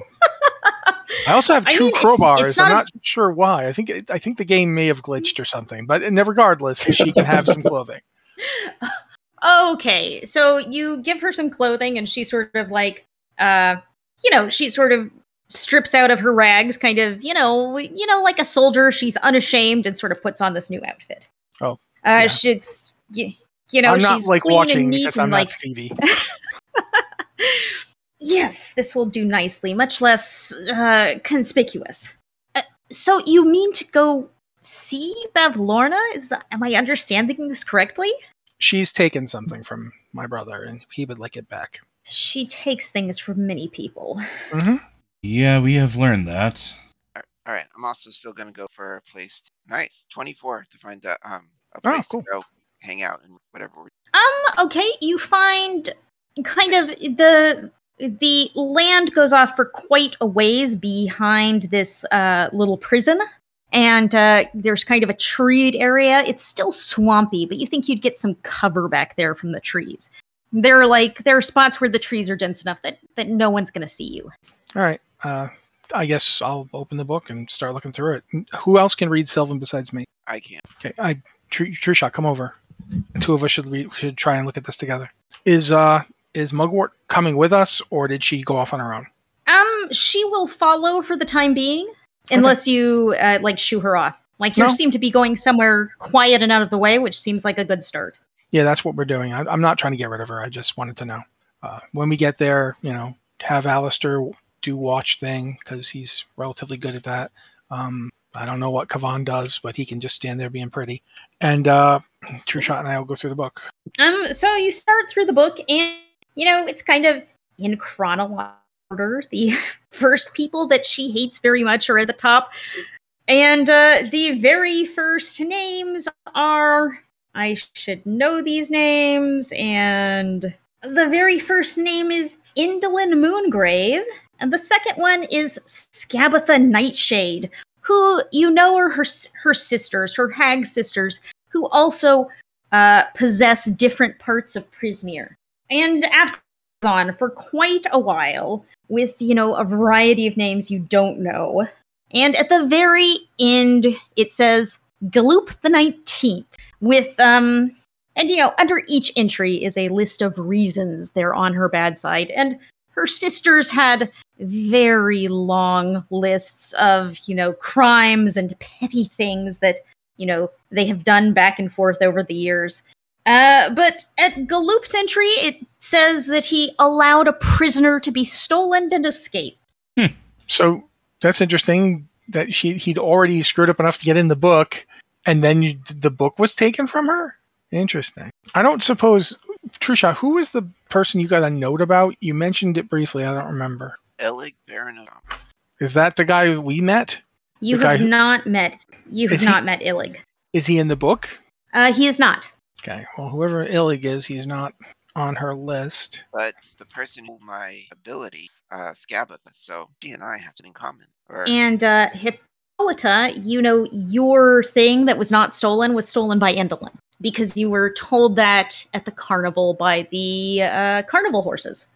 I also have I two mean, it's- crowbars. it's I'm not a- sure why. I think it, I think the game may have glitched or something, but regardless, she can have some clothing. Okay, so you give her some clothing, and she sort of like, uh, you know, she sort of strips out of her rags, kind of, you know, you know, like a soldier. She's unashamed and sort of puts on this new outfit. Oh, uh, yeah. she's, you, you know, I'm not she's like clean watching and neat because and I'm like, not Stevie. yes, this will do nicely, much less uh, conspicuous. Uh, so you mean to go see Bavlorna? Is that? Am I understanding this correctly? She's taken something from my brother, and he would like it back. She takes things from many people. hmm Yeah, we have learned that. All right, I'm also still gonna go for a place. Nice, 24 to find a um a Oh, place cool. to go hang out and whatever. We're, Um, okay, you find kind of the the land goes off for quite a ways behind this uh little prison. And uh, there's kind of a treed area. It's still swampy, but you think you'd get some cover back there from the trees. There are like there are spots where the trees are dense enough that that no one's going to see you. All right. Uh, I guess I'll open the book and start looking through it. Who else can read Sylvan besides me? I can't. Okay, I True, True Shot, come over. The two of us should read, should try and look at this together. Is uh is Morgort coming with us, or did she go off on her own? Um, she will follow for the time being, unless you uh, like shoo her off. Like you No. seem to be going somewhere quiet and out of the way, which seems like a good start. Yeah, that's what we're doing. I, I'm not trying to get rid of her. I just wanted to know. Uh, when we get there, you know, have Alistair do watch thing because he's relatively good at that. Um, I don't know what Kavan does, but he can just stand there being pretty. And uh, True Shot and I will go through the book. Um, so you start through the book, and you know it's kind of in chronological order. The first people that she hates very much are at the top, and uh, the very first names are. I should know these names, and the very first name is Endelyn Moongrave, and the second one is Skabatha Nightshade, who you know are her her sisters, her hag sisters, who also uh, possess different parts of Prismeer. And after on for quite a while with, you know, a variety of names you don't know. And at the very end, it says Gullop the 19th with, um, and you know, under each entry is a list of reasons they're on her bad side. And her sisters had very long lists of, you know, crimes and petty things that you know they have done back and forth over the years. Uh, but at Gullop's entry, it says that he allowed a prisoner to be stolen and escape. So that's interesting that she he'd already screwed up enough to get in the book, and then you, the book was taken from her. Interesting. I don't suppose, Trisha, who was the person you got a note about? You mentioned it briefly. I don't remember. Elig Baron of Is that the guy we met? You The guy have who- not met. You have Is he- not met Illig. Is he in the book? Uh, he is not. Okay. Well, whoever Illig is, he's not on her list. but the person who my ability, uh, Skabatha, so she and I have something in common. Or And uh, Hippolyta, you know, your thing that was not stolen was stolen by Endelyn because you were told that at the carnival by the uh, carnival horses.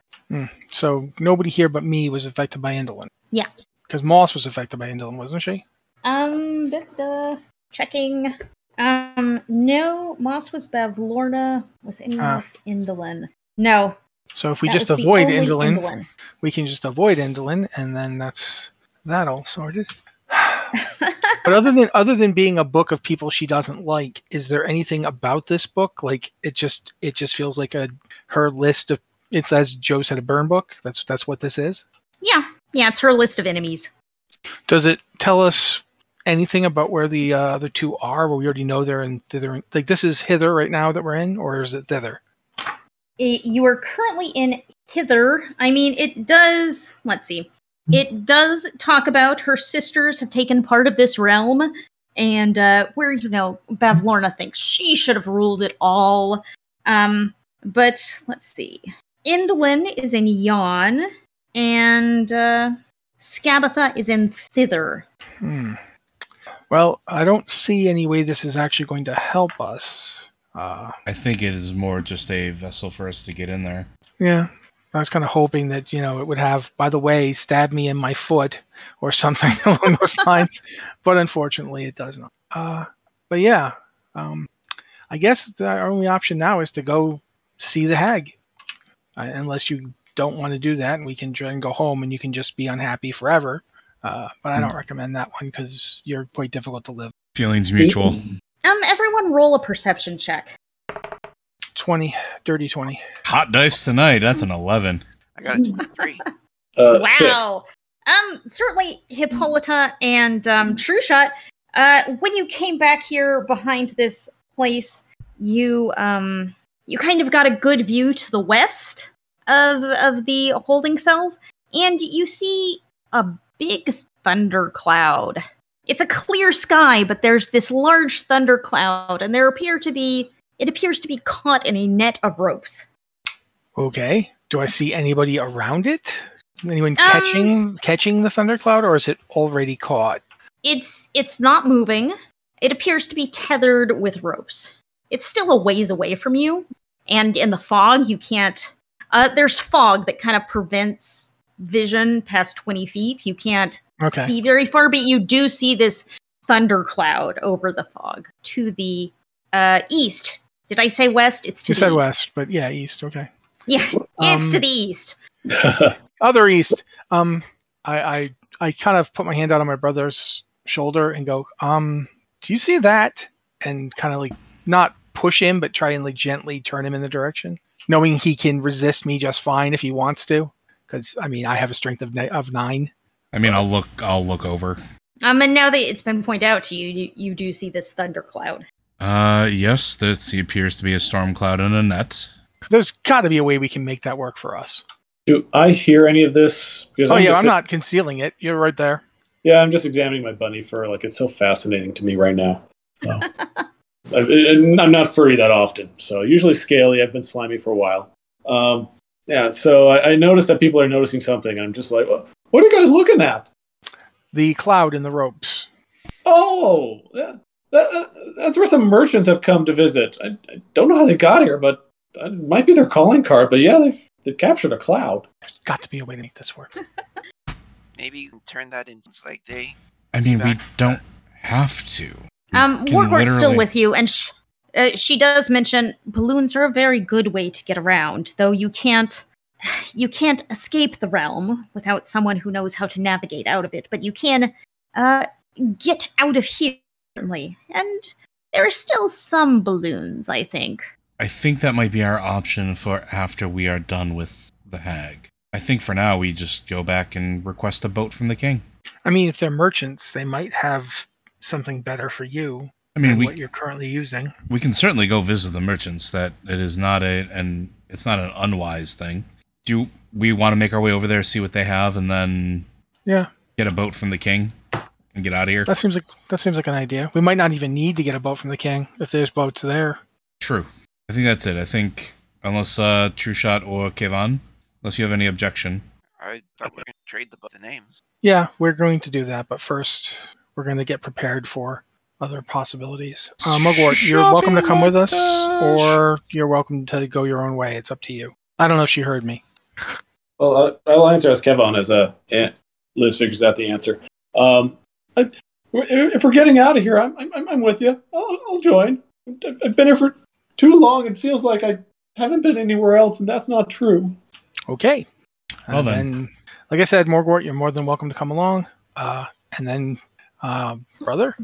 So nobody here but me was affected by Endelyn. Yeah. Because Moss was affected by Endelyn, wasn't she? Um, da, da, da. checking. Um, no, Moss was Bev. Lorna was anyone else Endelyn? No, So if we that just avoid Endelyn, Endelyn. we can just avoid Endelyn, and then that's that all sorted. but other than other than being a book of people she doesn't like, is there anything about this book like it just it just feels like a her list of It's as Joe said, a burn book. That's that's what this is. Yeah, yeah, it's her list of enemies. Does it tell us anything about where the uh, the two are? Well, we already know they're in thither. Like this is hither right now that we're in, or is it thither? It, you are currently in hither. I mean, it does. Let's see. It does talk about her sisters have taken part of this realm, and uh, where you know Bavlorna thinks she should have ruled it all. Um, but let's see. Endelyn is in Yon, and uh, Skabatha is in Thither. Hmm. Well, I don't see any way this is actually going to help us. Uh, I think it is more just a vessel for us to get in there. yeah, I was kind of hoping that you know it would have, by the way, stab me in my foot or something along those lines, but unfortunately, it does not. Uh, but yeah, um, I guess the our only option now is to go see the hag, uh, unless you don't want to do that, and we can try and go home, and you can just be unhappy forever. Uh, but I don't recommend that one because you're quite difficult to live. Feelings mutual. Um, everyone roll a perception check. 20, dirty 20. Hot dice tonight. That's an 11. I got a 23. Uh, six. wow. Um, certainly Hippolyta and um, True Shot. Uh, when you came back here behind this place, you um, you kind of got a good view to the west of of the holding cells, and you see a big thunder cloud. It's a clear sky, but there's this large thunder cloud, and there appear to be it appears to be caught in a net of ropes. Okay. Do I see anybody around it? Anyone Um, catching catching the thundercloud, or is it already caught? It's it's not moving. It appears to be tethered with ropes. It's still a ways away from you, and in the fog, you can't. Uh, there's fog that kind of prevents vision past twenty feet. You can't Okay. see very far, but you do see this thunder cloud over the fog to the uh, east. Did I say west? It's to you the said east. west, but yeah, east. Okay. Yeah, it's to Um, the east. Other east. Um, I I I kind of put my hand out on my brother's shoulder and go, um, do you see that? And kind of like not push him, but try and like gently turn him in the direction, knowing he can resist me just fine if he wants to. Because I mean, I have a strength of ni- of nine. I mean, I'll look. I'll look over. Um, and now that it's been pointed out to you, you, you do see this thunder cloud. Uh, yes, this appears to be a storm cloud in a net. There's got to be a way we can make that work for us. Do I hear any of this? Because Oh yeah, I'm not concealing it. You're right there. Yeah, I'm just examining my bunny fur. Like it's so fascinating to me right now. So. I, and I'm not furry that often, so usually scaly. I've been slimy for a while. Um, yeah, so I, I noticed that people are noticing something. I'm just like, "What- what are you guys looking at? The cloud in the ropes. Oh, yeah, that, that's where some merchants have come to visit. I, I don't know how they got here, but it might be their calling card. But yeah, they've they've captured a cloud. There's got to be a way to make this work. Maybe you can turn that into like they. I mean, we don't have to. We Um, can Morgort's still with you, and sh- uh, she does mention balloons are a very good way to get around, though you can't you can't escape the realm without someone who knows how to navigate out of it. But you can uh, get out of here, certainly. and there are still some balloons. I think. I think that might be our option for after we are done with the hag. I think for now we just go back and request a boat from the king. I mean, if they're merchants, they might have something better for you I mean, than we what you're currently using. we can certainly go visit the merchants. That it is not a and it's not an unwise thing. Do we want to make our way over there, see what they have, and then Yeah, get a boat from the king and get out of here? that seems like that seems like an idea. We might not even need to get a boat from the king if there's boats there. True. I think that's it. I think unless uh, True Shot or Kevan, unless you have any objection. I thought we were going to trade the, the names. Yeah, we're going to do that, but first we're going to get prepared for other possibilities. Uh, Morgort, you're welcome to come with us, or you're welcome to go your own way. It's up to you. I don't know if she heard me. Well, I- I'll answer as Kevon as uh, Liz figures out the answer. Um, I, if we're getting out of here, I'm, I'm, I'm with you. I'll, I'll join. I've I've been here for too long. It feels like I haven't been anywhere else, and that's not true. Okay. Well And then. like I said, Morgort, you're more than welcome to come along. Uh, and then, uh, brother,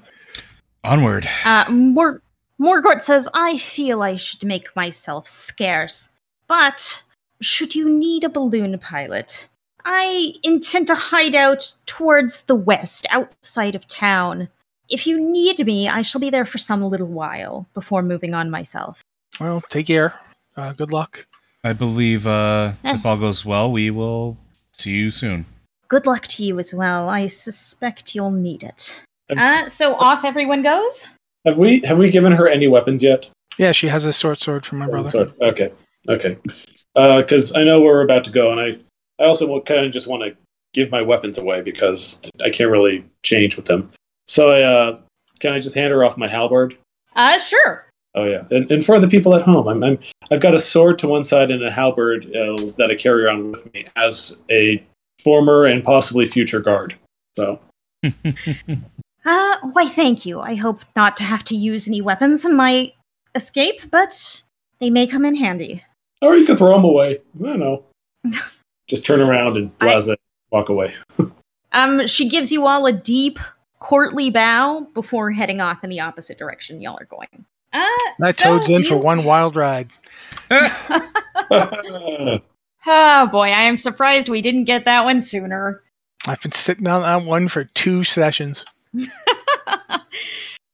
Onward. Uh, Mor- Morgort says, I feel I should make myself scarce, but should you need a balloon pilot, I intend to hide out towards the west, outside of town. If you need me, I shall be there for some little while before moving on myself. Well, take care. Uh, good luck. I believe uh, Eh. if all goes well, we will see you soon. Good luck to you as well. I suspect you'll need it. Uh, so off everyone goes? Have we have we given her any weapons yet? Yeah, she has a short sword from my brother. Sorry. Okay. Okay. Because I know we're about to go, and I I also will kind of just want to give my weapons away because I can't really change with them. So I uh, can I just hand her off my halberd? Uh, sure. Oh yeah, and, and for the people at home, I'm, I'm I've got a sword to one side and a halberd uh, that I carry around with me as a former and possibly future guard. So Uh, why thank you. I hope not to have to use any weapons in my escape, but they may come in handy. or you could throw them away. I don't know. just turn around and I- walk away. Um, she gives you all a deep, courtly bow before heading off in the opposite direction y'all are going. Uh, That so toad's in for one wild ride. Oh boy, I am surprised we didn't get that one sooner. I've been sitting on that one for two sessions.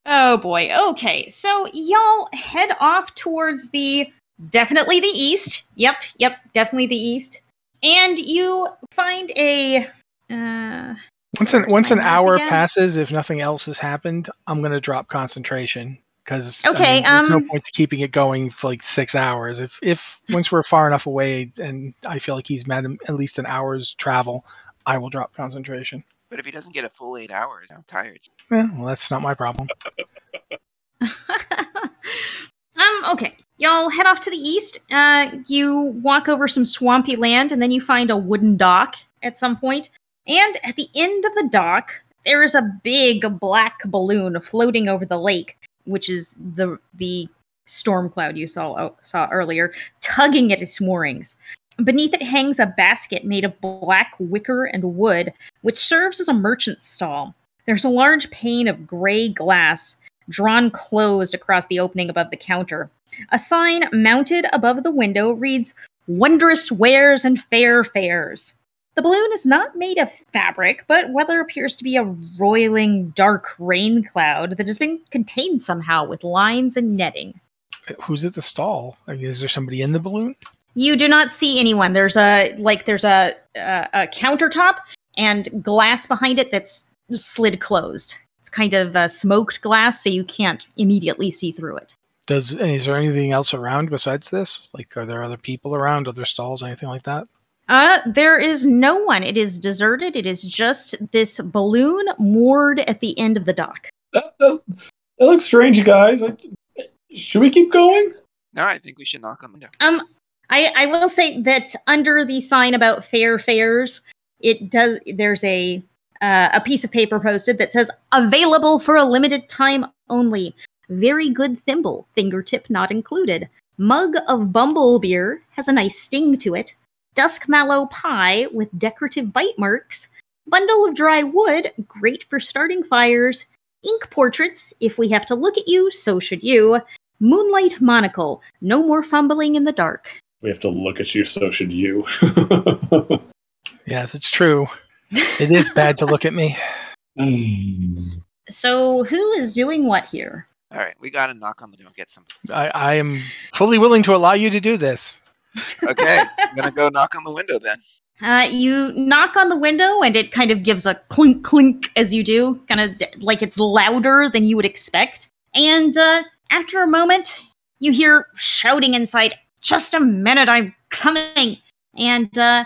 oh boy. Okay, so y'all head off towards the definitely the east. Yep, yep, definitely the east. And you find a uh Once an once an hour again? passes, if nothing else has happened, I'm gonna drop concentration because Okay, there's no um, point to keeping it going for like six hours. If if once we're far enough away and I feel like he's mad at least an hour's travel, I will drop concentration. But if he doesn't get a full eight hours, I'm tired. Yeah, well, that's not my problem. um, okay. Y'all head off to the east. Uh, you walk over some swampy land, and then you find a wooden dock at some point. And at the end of the dock, there is a big black balloon floating over the lake, which is the the storm cloud you saw uh, saw earlier, tugging at its moorings. Beneath it hangs a basket made of black wicker and wood, which serves as a merchant's stall. There's a large pane of gray glass drawn closed across the opening above the counter. A sign mounted above the window reads Wondrous Wares and Fair Fares. The balloon is not made of fabric, but rather appears to be a roiling dark rain cloud that has been contained somehow with lines and netting. Who's at the stall? Like, is there somebody in the balloon? You do not see anyone. There's a like there's a a, a countertop and glass behind it that's slid closed. It's kind of uh, smoked glass, so you can't immediately see through it. Does is there anything else around besides this? Like, are there other people around, other stalls, anything like that? Uh, there is no one. It is deserted. It is just this balloon moored at the end of the dock. that, that, that looks strange, guys. I, should we keep going? No, I think we should knock on the window. Um, I I will say that under the sign about fair fares, it does. There's a uh, a piece of paper posted that says available for a limited time only. Very good thimble, fingertip not included. Mug of bumble beer has a nice sting to it. Dusk mallow pie with decorative bite marks. Bundle of dry wood, great for starting fires. Ink portraits, if we have to look at you, so should you. Moonlight monocle, no more fumbling in the dark. We have to look at you, so should you. Yes, it's true. It is bad to look at me. So, who is doing what here? All right, we got to knock on the door and get some. I, I am fully willing to allow you to do this. Okay, I'm gonna go knock on the window then. Uh, you knock on the window, and it kind of gives a clink clink as you do, kind of d- like it's louder than you would expect. And uh, after a moment, you hear shouting inside, Just a minute, I'm coming. And uh,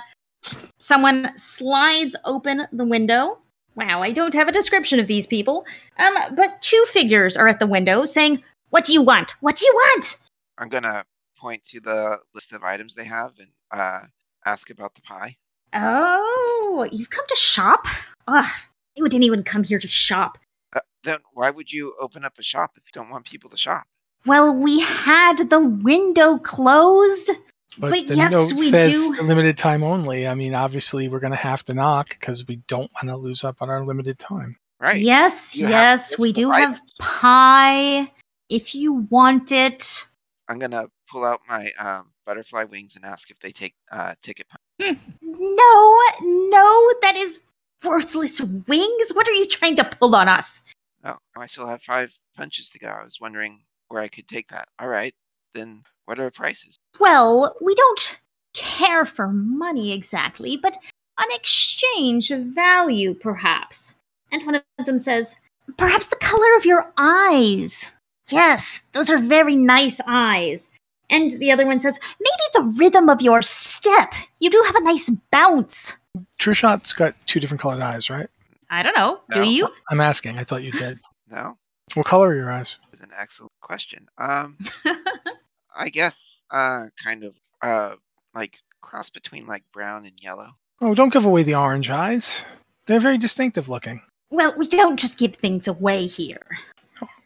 someone slides open the window. Wow, I don't have a description of these people. Um, but two figures are at the window saying, What do you want? What do you want? I'm gonna point to the list of items they have and uh, ask about the pie. Oh, you've come to shop? Ugh, I didn't even come here to shop. Uh, then why would you open up a shop if you don't want people to shop? Well, we had the window closed. But, But the yes, note we says do- limited time only. I mean, obviously, we're going to have to knock because we don't want to lose up on our limited time. Right. Yes, You yes, we of do have pie if you want it. I'm gonna pull out my um, butterfly wings and ask if they take uh, ticket. No, no, that is worthless wings. What are you trying to pull on us? Oh, I still have five punches to go. I was wondering where I could take that. All right, then what are the prices? Well, we don't care for money exactly, but an exchange of value, perhaps. And one of them says, Perhaps the color of your eyes. Yes, those are very nice eyes. And the other one says, Maybe the rhythm of your step. You do have a nice bounce. True Shot's got two different colored eyes, right? I don't know. No. Do you? I'm asking. I thought you did. No, what color are your eyes? is an excellent question. Um, I guess uh, kind of uh, like cross between like brown and yellow. Oh, don't give away the orange eyes. They're very distinctive looking. Well, we don't just give things away here.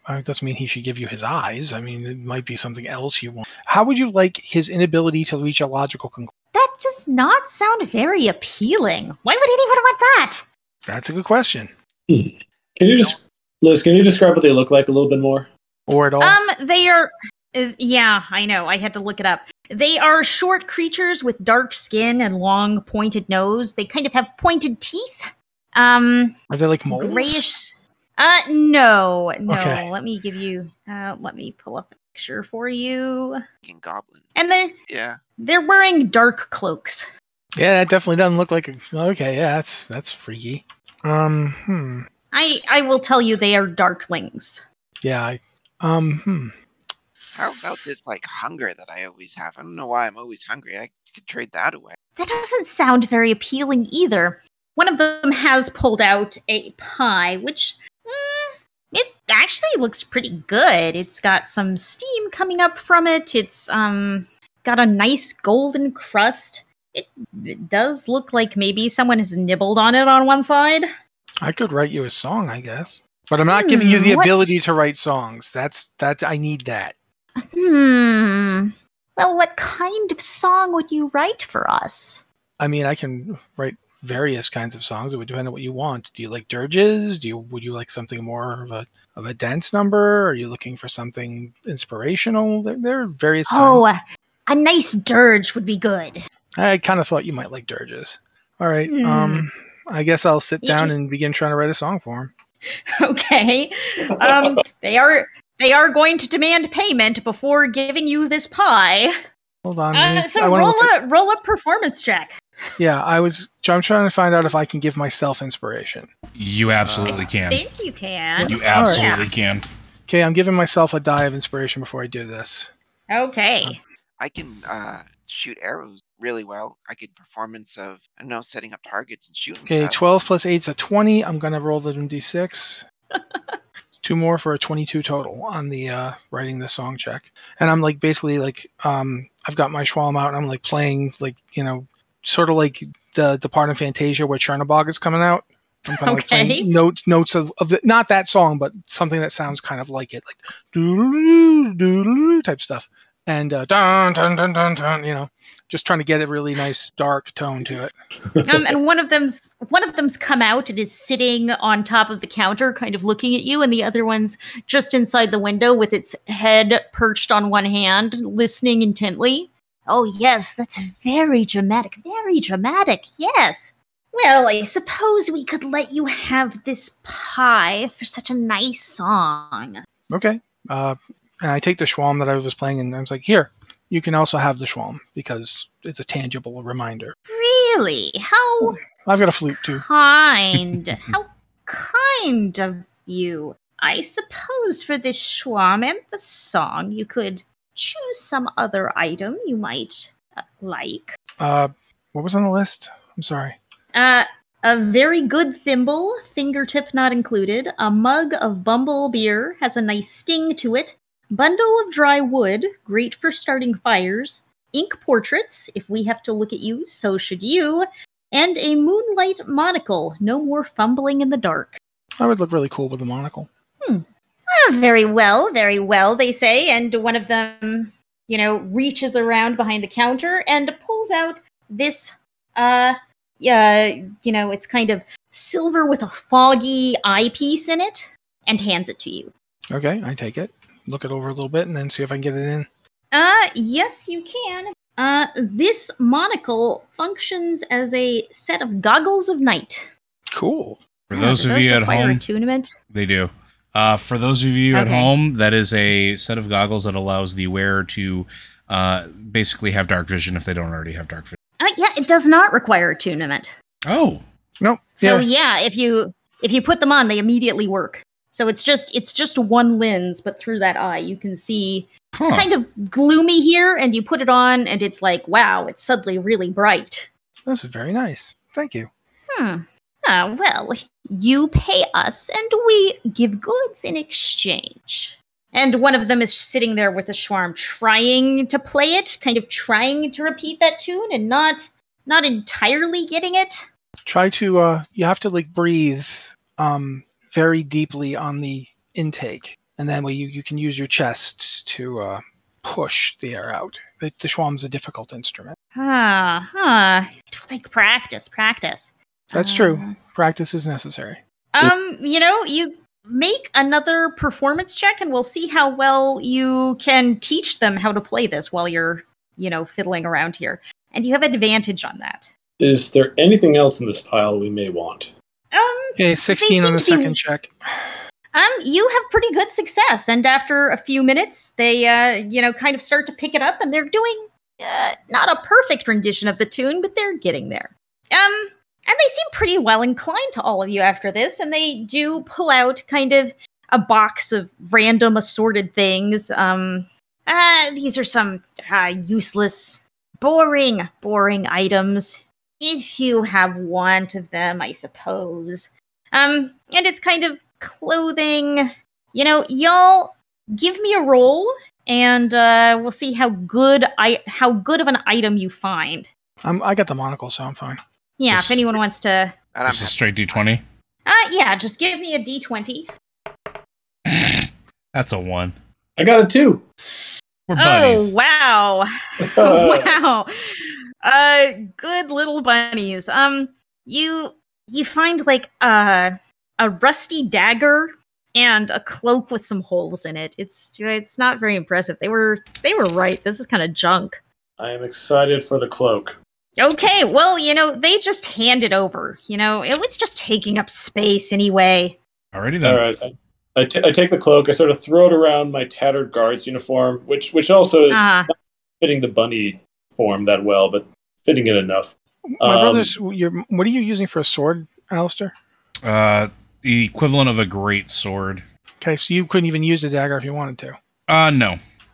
Uh, it doesn't mean he should give you his eyes. I mean, it might be something else you want. How would you like his inability to reach a logical conclusion? That does not sound very appealing. Why would anyone want that? That's a good question. Can you just, Liz? Can you describe what they look like a little bit more? Or at all? Um, they are. Uh, yeah, I know. I had to look it up. They are short creatures with dark skin and long pointed nose. They kind of have pointed teeth. Um, are they like moles? grayish. Uh, no, no. Okay. Let me give you. Uh, let me pull up a picture for you. King goblins. And they're Yeah, they're wearing dark cloaks. Yeah, that definitely doesn't look like a. Okay, yeah, that's that's freaky. Um, hmm. I I will tell you they are darklings. Yeah, I, um, hmm. How about this like hunger that I always have? I don't know why I'm always hungry. I could trade that away. That doesn't sound very appealing either. One of them has pulled out a pie, which mm, it actually looks pretty good. It's got some steam coming up from it. It's um got a nice golden crust. It, it does look like maybe someone has nibbled on it on one side. I could write you a song, I guess, but I'm not giving you Hmm, the what- ability to write songs. That's that. I need that. Hmm. Well, what kind of song would you write for us? I mean, I can write various kinds of songs. It would depend on what you want. Do you like dirges? Do you would you like something more of a of a dance number? Are you looking for something inspirational? There, there are various. Oh, kinds. a nice dirge would be good. I kind of thought you might like dirges. All right. Hmm. Um, I guess I'll sit Yeah. down and begin trying to write a song for him. Okay. Um, they are they are going to demand payment before giving you this pie. Hold on. Uh, let me- I so roll look at- a roll a performance check. yeah, I was. I'm trying to find out if I can give myself inspiration. You absolutely Uh, can. think you can. You All right. absolutely can. Okay, I'm giving myself a die of inspiration before I do this. Okay. I can uh, shoot arrows really well. I could performance of I don't know setting up targets and shooting. Okay, stuff. 12 plus 8 is a 20. I'm going to roll the d6. Two more for a 22 total on the uh, writing the song check. And I'm like basically like, um, I've got my schwalm out and I'm like playing like, you know, sort of like the, the part in Fantasia where Chernobog is coming out. I'm kind of like Okay. notes, notes of, of the, not that song, but something that sounds kind of like it, like doo-doo-doo, doo-doo-doo type stuff. And uh, dun, dun, dun, dun, dun, you know, just trying to get a really nice dark tone to it. Um, and one of them's one of them's come out and is sitting on top of the counter, kind of looking at you, and the other one's just inside the window with its head perched on one hand, listening intently. Oh yes, that's very dramatic. Very dramatic. Yes. Well, I suppose we could let you have this pie for such a nice song. Okay. Uh, and I take the Schwalm that I was playing, and I was like, "Here, you can also have the Schwalm because it's a tangible reminder." Really? How I've got a flute too. kind. How kind of you. I suppose for this Schwam and the song, you could choose some other item you might uh, like. Uh, what was on the list? I'm sorry. Uh, a very good thimble, fingertip not included. A mug of Bumble beer has a nice sting to it. Bundle of dry wood, great for starting fires. Ink portraits, if we have to look at you, so should you. And a moonlight monocle, no more fumbling in the dark. I would look really cool with a monocle. Hmm. Ah, very well, very well, they say. And one of them, you know, reaches around behind the counter and pulls out this, uh, yeah, you know, it's kind of silver with a foggy eyepiece in it and hands it to you. Okay, I take it, look it over a little bit, and then see if I can get it in. Uh, yes, you can. Uh, this monocle functions as a set of goggles of night. Cool. For those do of you at home, attunement. they do. Uh, for those of you at home, that is a set of goggles that allows the wearer to uh, basically have dark vision if they don't already have dark vision. Uh, yeah, it does not require attunement. Oh, Nope. So yeah. yeah, if you if you put them on, they immediately work. So it's just it's just one lens, but through that eye, you can see huh. it's kind of gloomy here, and you put it on, and it's like, wow, it's suddenly really bright. This is very nice. Thank you. Hmm. Ah, well, you pay us, and we give goods in exchange. And one of them is sitting there with the shawm, trying to play it, kind of trying to repeat that tune, and not not entirely getting it. Try to uh you have to like breathe um very deeply on the intake. And then you, you can use your chest to uh push the air out. The, the shawm's a difficult instrument. Ah, huh. It'll take practice, practice. That's Uh, true. Practice is necessary. Um, you know, you make another performance check and we'll see how well you can teach them how to play this while you're, you know, fiddling around here. And you have advantage on that. Is there anything else in this pile we may want? Okay, 16 on the to be- second check. um, you have pretty good success, and after a few minutes, they, uh, you know, kind of start to pick it up, and they're doing uh, not a perfect rendition of the tune, but they're getting there. Um, and they seem pretty well inclined to all of you after this, and they do pull out kind of a box of random assorted things. Um, uh, these are some uh, useless, boring, boring items. If you have want of them, I suppose. Um, and it's kind of clothing. You know, y'all give me a roll, and uh, we'll see how good I how good of an item you find. I'm, I got the monocle, so I'm fine. Yeah, Just- if anyone wants to, And I'm just a straight d20. uh, yeah, just give me a d20. That's a one. I got a two. We're buddies. Oh wow, wow, uh, good little bunnies. Um, you you find like a a rusty dagger and a cloak with some holes in it. It's it's not very impressive. They were they were right. This is kind of junk. I am excited for the cloak. Okay, well, you know, they just hand it over. You know, it was just taking up space anyway. Alrighty then. All right. I, I, t- I take the cloak. I sort of throw it around my tattered guard's uniform, which which also is Ah. not fitting the bunny form that well, but fitting it enough. My Um, brother's, you're, what are you using for a sword, Alistair? Uh, the equivalent of a great sword. Okay, so you couldn't even use the dagger if you wanted to. Uh, no.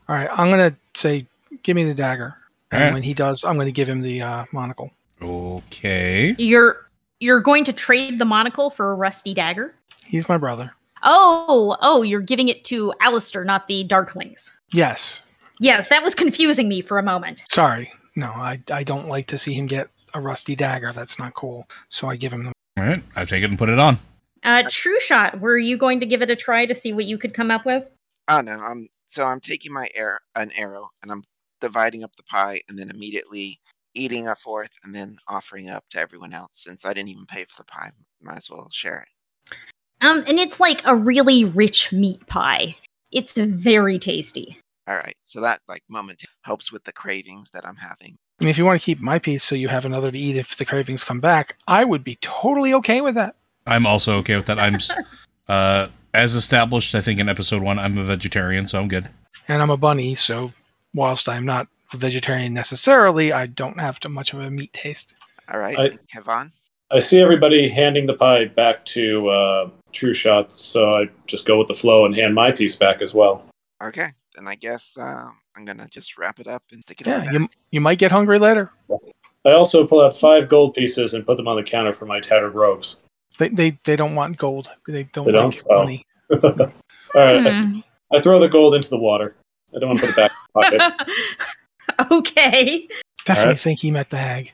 All right, I'm going to say, give me the dagger. And Alright. when he does, I'm going to give him the uh, monocle. Okay. You're you're going to trade the monocle for a rusty dagger. He's my brother. Oh, oh, you're giving it to Alistair, not the Darklings. Yes. Yes, that was confusing me for a moment. Sorry. No, I, I don't like to see him get a rusty dagger. That's not cool. So I give him the. All right. I take it and put it on. Uh, True Shot, were you going to give it a try to see what you could come up with? Oh no, I'm so I'm taking my air an arrow and I'm dividing up the pie and then immediately eating a fourth and then offering up to everyone else since I didn't even pay for the pie. Might as well share it. Um, and it's like a really rich meat pie. It's very tasty. All right, so that like moment helps with the cravings that I'm having. I mean, if you want to keep my piece so you have another to eat if the cravings come back, I would be totally okay with that. I'm also okay with that. I'm, uh, as established, I think in episode one, I'm a vegetarian, so I'm good. And I'm a bunny, so whilst I'm not a vegetarian necessarily, I don't have too much of a meat taste. All right, I- Kevon. I see everybody handing the pie back to uh, True Shot, so I just go with the flow and hand my piece back as well. Okay, then I guess um, I'm gonna just wrap it up and stick it in Yeah, my you, you might get hungry later. I also pull out five gold pieces and put them on the counter for my tattered robes. They, they, they don't want gold. They don't They don't? like Oh. money. All right, I, Hmm. I throw the gold into the water. I don't want to put it back in my pocket. okay. Definitely Alright. think he met the hag.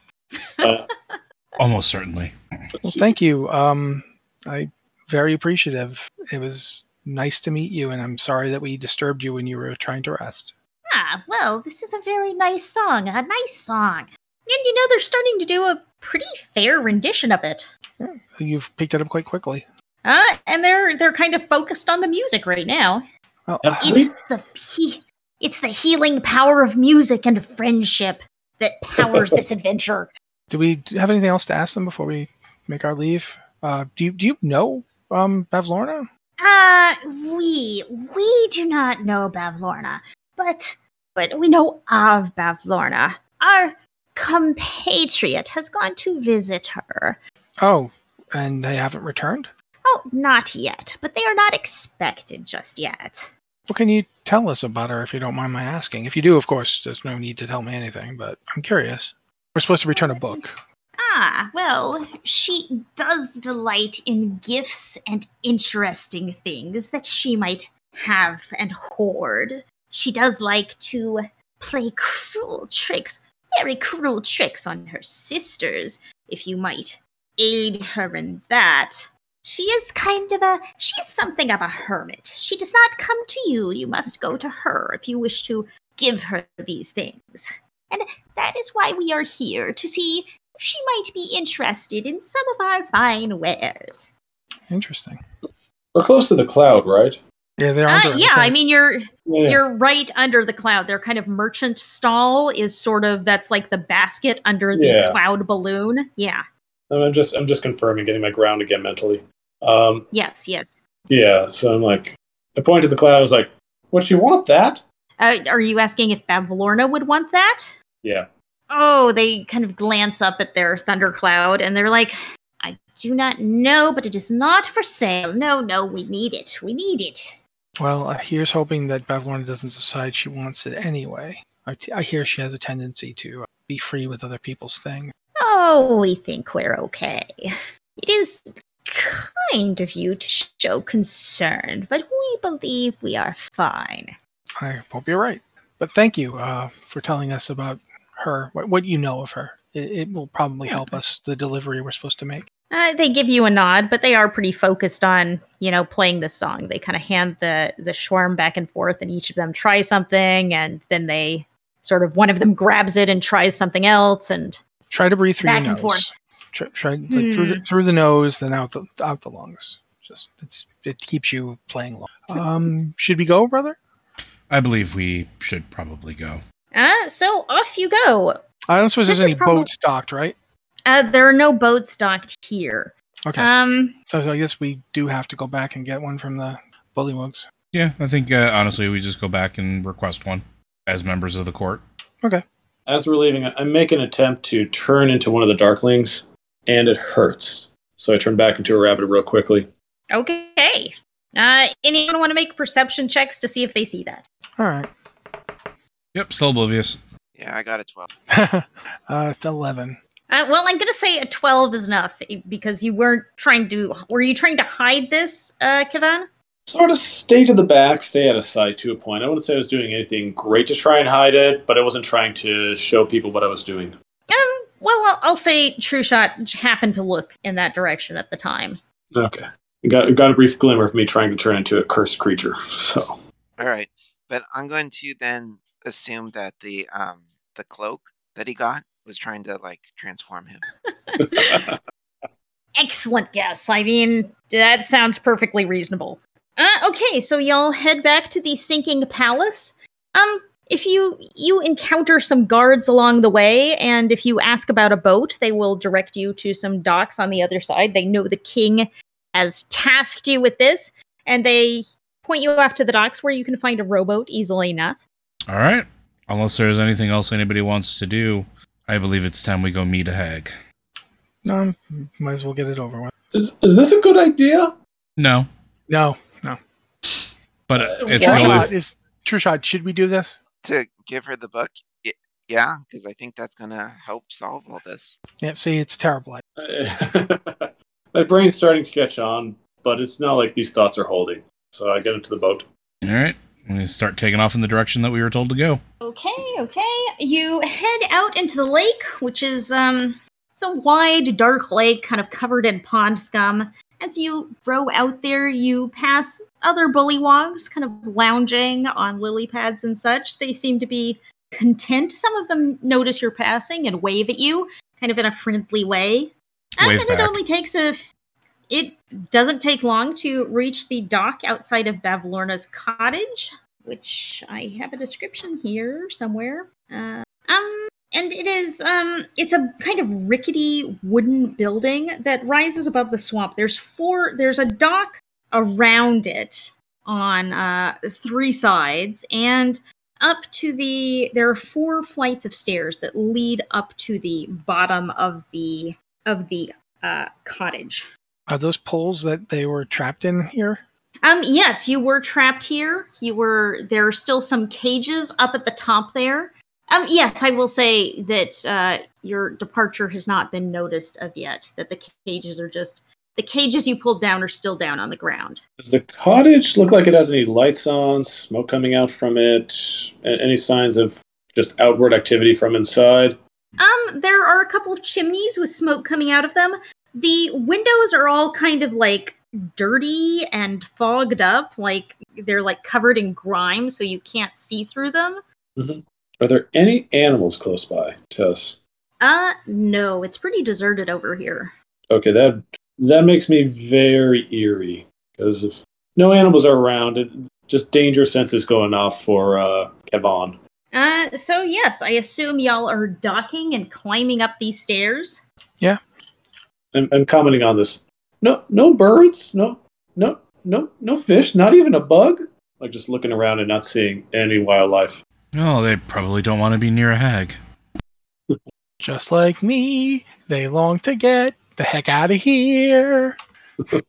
Uh, Almost certainly. Well, thank you. Um, I very appreciative. It was nice to meet you, and I'm sorry that we disturbed you when you were trying to rest. Ah, well, this is a very nice song. A nice song. And you know, they're starting to do a pretty fair rendition of it. You've picked it up quite quickly. Uh, and they're they're kind of focused on the music right now. Well, Yeah. It's the he- it's the healing power of music and friendship. that powers this adventure. Do we have anything else to ask them before we make our leave? Uh, do you do you know um Bavlorna? Uh, we we do not know Bavlorna, but but we know of Bavlorna. Our compatriot has gone to visit her. Oh, and they haven't returned. Oh, not yet, but they are not expected just yet. What can you tell us about her, if you don't mind my asking? If you do, of course, there's no need to tell me anything. But I'm curious. We're supposed to return a book. Ah, well, she does delight in gifts and interesting things that she might have and hoard. She does like to play cruel tricks, very cruel tricks on her sisters, if you might aid her in that. She is kind of a, She is something of a hermit. She does not come to you. You must go to her if you wish to give her these things. And that is why we are here to see if she might be interested in some of our fine wares. Interesting. We're close to the cloud, right? Yeah, they're Uh, yeah, I mean you're Yeah. you're right under the cloud. Their kind of merchant stall is sort of that's like the basket under the Yeah. cloud balloon. Yeah. I'm just I'm just confirming, getting my ground again mentally. Um, Yes, yes. yeah. So I'm like, I point to the cloud. I was like, "Would she want that?" Uh, are you asking if Bavlorna would want that? Yeah. Oh, they kind of glance up at their thundercloud and they're like, I do not know, but it is not for sale. No, no, we need it. We need it. Well, here's hoping that Bavlorna doesn't decide she wants it anyway. I, t- I hear she has a tendency to uh, be free with other people's things. Oh, we think we're okay. It is kind of you to show concern, but we believe we are fine. I hope you're right. But thank you uh, for telling us about her, what, what you know of her. It, it will probably help us the delivery we're supposed to make. Uh, they give you a nod, but they are pretty focused on, you know, playing this song. They kind of hand the the shawm back and forth, and each of them tries something, and then they sort of one of them grabs it and tries something else, and Try to breathe through Back your and nose. forth. Try, try like through the Hmm. through the nose, then out the out the lungs. Just it's it keeps you playing long. Um, should we go, brother? I believe we should probably go. uh, so off you go. I don't suppose This there's any probably- boats docked, right? Uh, there are no boats docked here. Okay, Um, so, so I guess we do have to go back and get one from the bullywogs. Yeah, I think uh, honestly we just go back and request one as members of the court. Okay. As we're leaving, I make an attempt to turn into one of the Darklings, and it hurts. So I turn back into a rabbit real quickly. okay. Uh, anyone want to make perception checks to see if they see that? All right, Yep, still oblivious. Yeah, I got a 12. uh, it's eleven. Uh, well, I'm gonna say a 12 is enough eh, because you weren't trying to. Were you trying to hide this, uh, Kivan? Sort of stay to the back, stay out of sight to a point. I wouldn't say I was doing anything great to try and hide it, but I wasn't trying to show people what I was doing. Um, well, I'll, I'll say True Shot happened to look in that direction at the time. Okay. You Got, got a brief glimmer of me trying to turn into a cursed creature. So All right, but I'm going to then assume that the um the cloak that he got was trying to like transform him. Excellent guess. I mean, that sounds perfectly reasonable. Uh, okay, so y'all head back to the sinking palace. Um, if you you encounter some guards along the way, and if you ask about a boat, they will direct you to some docks on the other side. They know the king has tasked you with this, and they point you off to the docks where you can find a rowboat easily enough. All right. Unless there's anything else anybody wants to do, I believe it's time we go meet a hag. Um, might as well get it over with. is, is this a good idea? No, No, no. but Uh, it's True the only. shot is true shot. Should we do this? To give her the book? Yeah, because I think that's gonna help solve all this. Yeah. See, it's terrible. My brain's starting to catch on, but it's not like these thoughts are holding. So I get into the boat. All right. We start taking off in the direction that we were told to go. Okay, okay. You head out into the lake, which is um it's a wide, dark lake kind of covered in pond scum. As you row out there, you pass other bullywogs kind of lounging on lily pads and such. They seem to be content. Some of them notice you're passing and wave at you, kind of in a friendly way. And Wave then it only takes a it doesn't take long to reach the dock outside of Bavlorna's cottage, which I have a description here somewhere. Uh, um, and it is um it's a kind of rickety wooden building that rises above the swamp there's four there's a dock around it on uh three sides and up to the there are four flights of stairs that lead up to the bottom of the of the uh cottage Are those poles that they were trapped in here? um yes you were trapped here you were there are still some cages up at the top there um yes i will say that uh your departure has not been noticed of yet that the cages are just the cages you pulled down are still down on the ground Does the cottage look like it has any lights on, smoke coming out from it, any signs of just outward activity from inside? Um, there are a couple of chimneys with smoke coming out of them. The windows are all kind of like dirty and fogged up, like they're like covered in grime, so you can't see through them. Are there any animals close by tess? Uh, no, it's pretty deserted over here. Okay, that that makes me very eerie because if no animals are around, it, just danger senses going off for uh, Kevon. Uh, so yes, I assume y'all are docking and climbing up these stairs. I'm, I'm commenting on this. No, no birds. No, no, no, no fish. Not even a bug. Like just looking around and not seeing any wildlife. Oh, they probably don't want to be near a hag. Just like me, they long to get the heck out of here.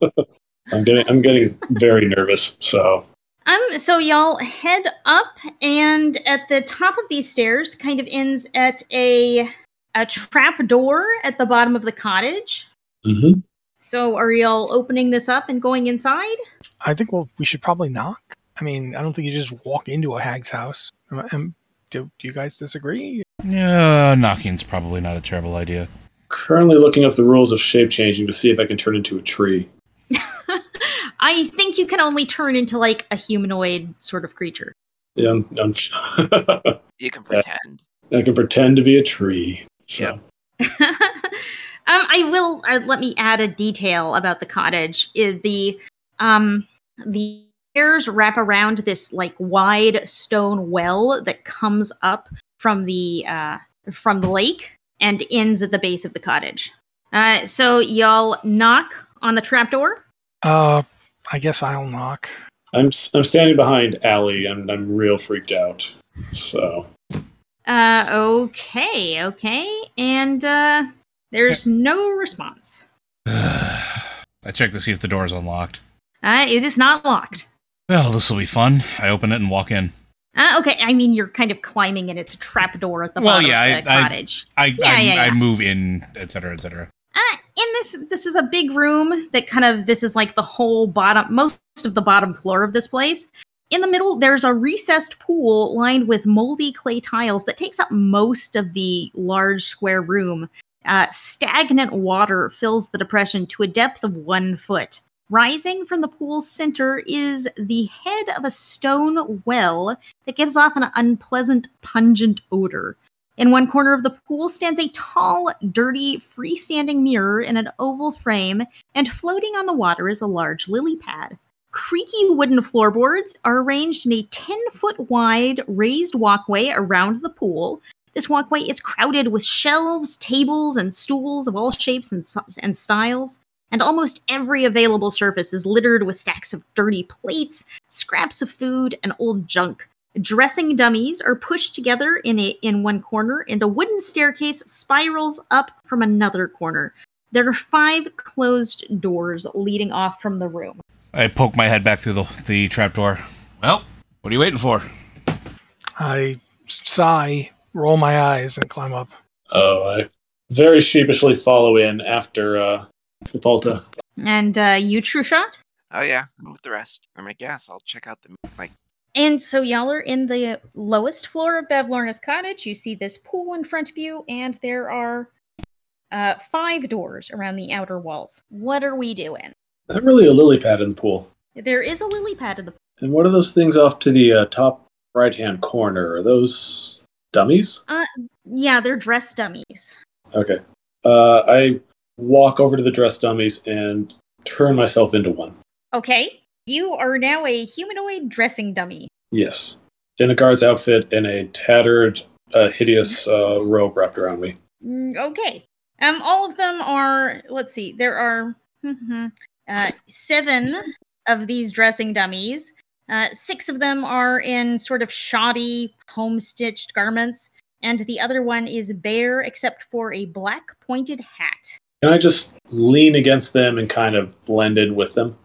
I'm getting I'm getting very nervous. So Um, so y'all head up, and at the top of these stairs, kind of ends at a a trap door at the bottom of the cottage. Mhm. So are y'all opening this up and going inside? I think well, we should probably knock. I mean, I don't think you just walk into a hag's house. Am- am- do, do you guys disagree? Yeah, knocking's probably not a terrible idea. currently looking up the rules of shape changing to see if I can turn into a tree. I think you can only turn into like a humanoid sort of creature. Yeah, I'm, I'm You can pretend. I can pretend to be a tree. So um, I will uh, let me add a detail about the cottage. Uh, the um the stairs wrap around this like wide stone well that comes up from the uh from the lake and ends at the base of the cottage. Uh, so y'all knock on the trapdoor. Uh, I guess I'll knock. I'm s- I'm standing behind Allie and I'm real freaked out. So Uh, okay, okay, and uh, there's no response. I check to see if the door is unlocked. Uh, it is not locked. Well, this will be fun. I open it and walk in. Uh, okay, I mean you're kind of climbing and it's a trap door at the Well, bottom yeah, of I- the I- cottage. I Yeah, I, yeah, I yeah. move in, etc., etc. Uh, in this, this is a big room that kind of this is like the whole bottom, most of the bottom floor of this place. In the middle, there's a recessed pool lined with moldy clay tiles that takes up most of the large square room. Uh, stagnant water fills the depression to a depth of one foot. Rising from the pool's center is the head of a stone well that gives off an unpleasant, pungent odor. In one corner of the pool stands a tall, dirty, freestanding mirror in an oval frame, and floating on the water is a large lily pad. Creaky wooden floorboards are arranged in a 10 foot wide raised walkway around the pool. This walkway is crowded with shelves, tables, and stools of all shapes and, and styles, and almost every available surface is littered with stacks of dirty plates, scraps of food, and old junk. Dressing dummies are pushed together in a in one corner, and a wooden staircase spirals up from another corner. There are five closed doors leading off from the room. I poke my head back through the the trapdoor. Well, what are you waiting for? I sigh, roll my eyes, and climb up. oh, I very sheepishly follow in after uh, Hippolyta. And uh, you, True Shot. Oh yeah, I'm with the rest. I'm a guess. I'll check out the like. And so y'all are in the lowest floor of Bavlorna's cottage. You see this pool in front of you, and there are uh, five doors around the outer walls. What are we doing? Not really a lily pad in the pool. There is a lily pad in the pool. And what are those things off to the uh, top right hand corner? Are those dummies? Yeah, they're dress dummies. Okay. Uh, I walk over to the dress dummies and turn myself into one. Okay. You are now a humanoid dressing dummy. Yes. In a guard's outfit and a tattered a hideous uh, robe wrapped around me. Mm, Okay. Um, all of them are. Let's see. There are uh, seven of these dressing dummies. Uh, six of them are in sort of shoddy, home-stitched garments, and the other one is bare, except for a black pointed hat. Can I just lean against them and kind of blend in with them?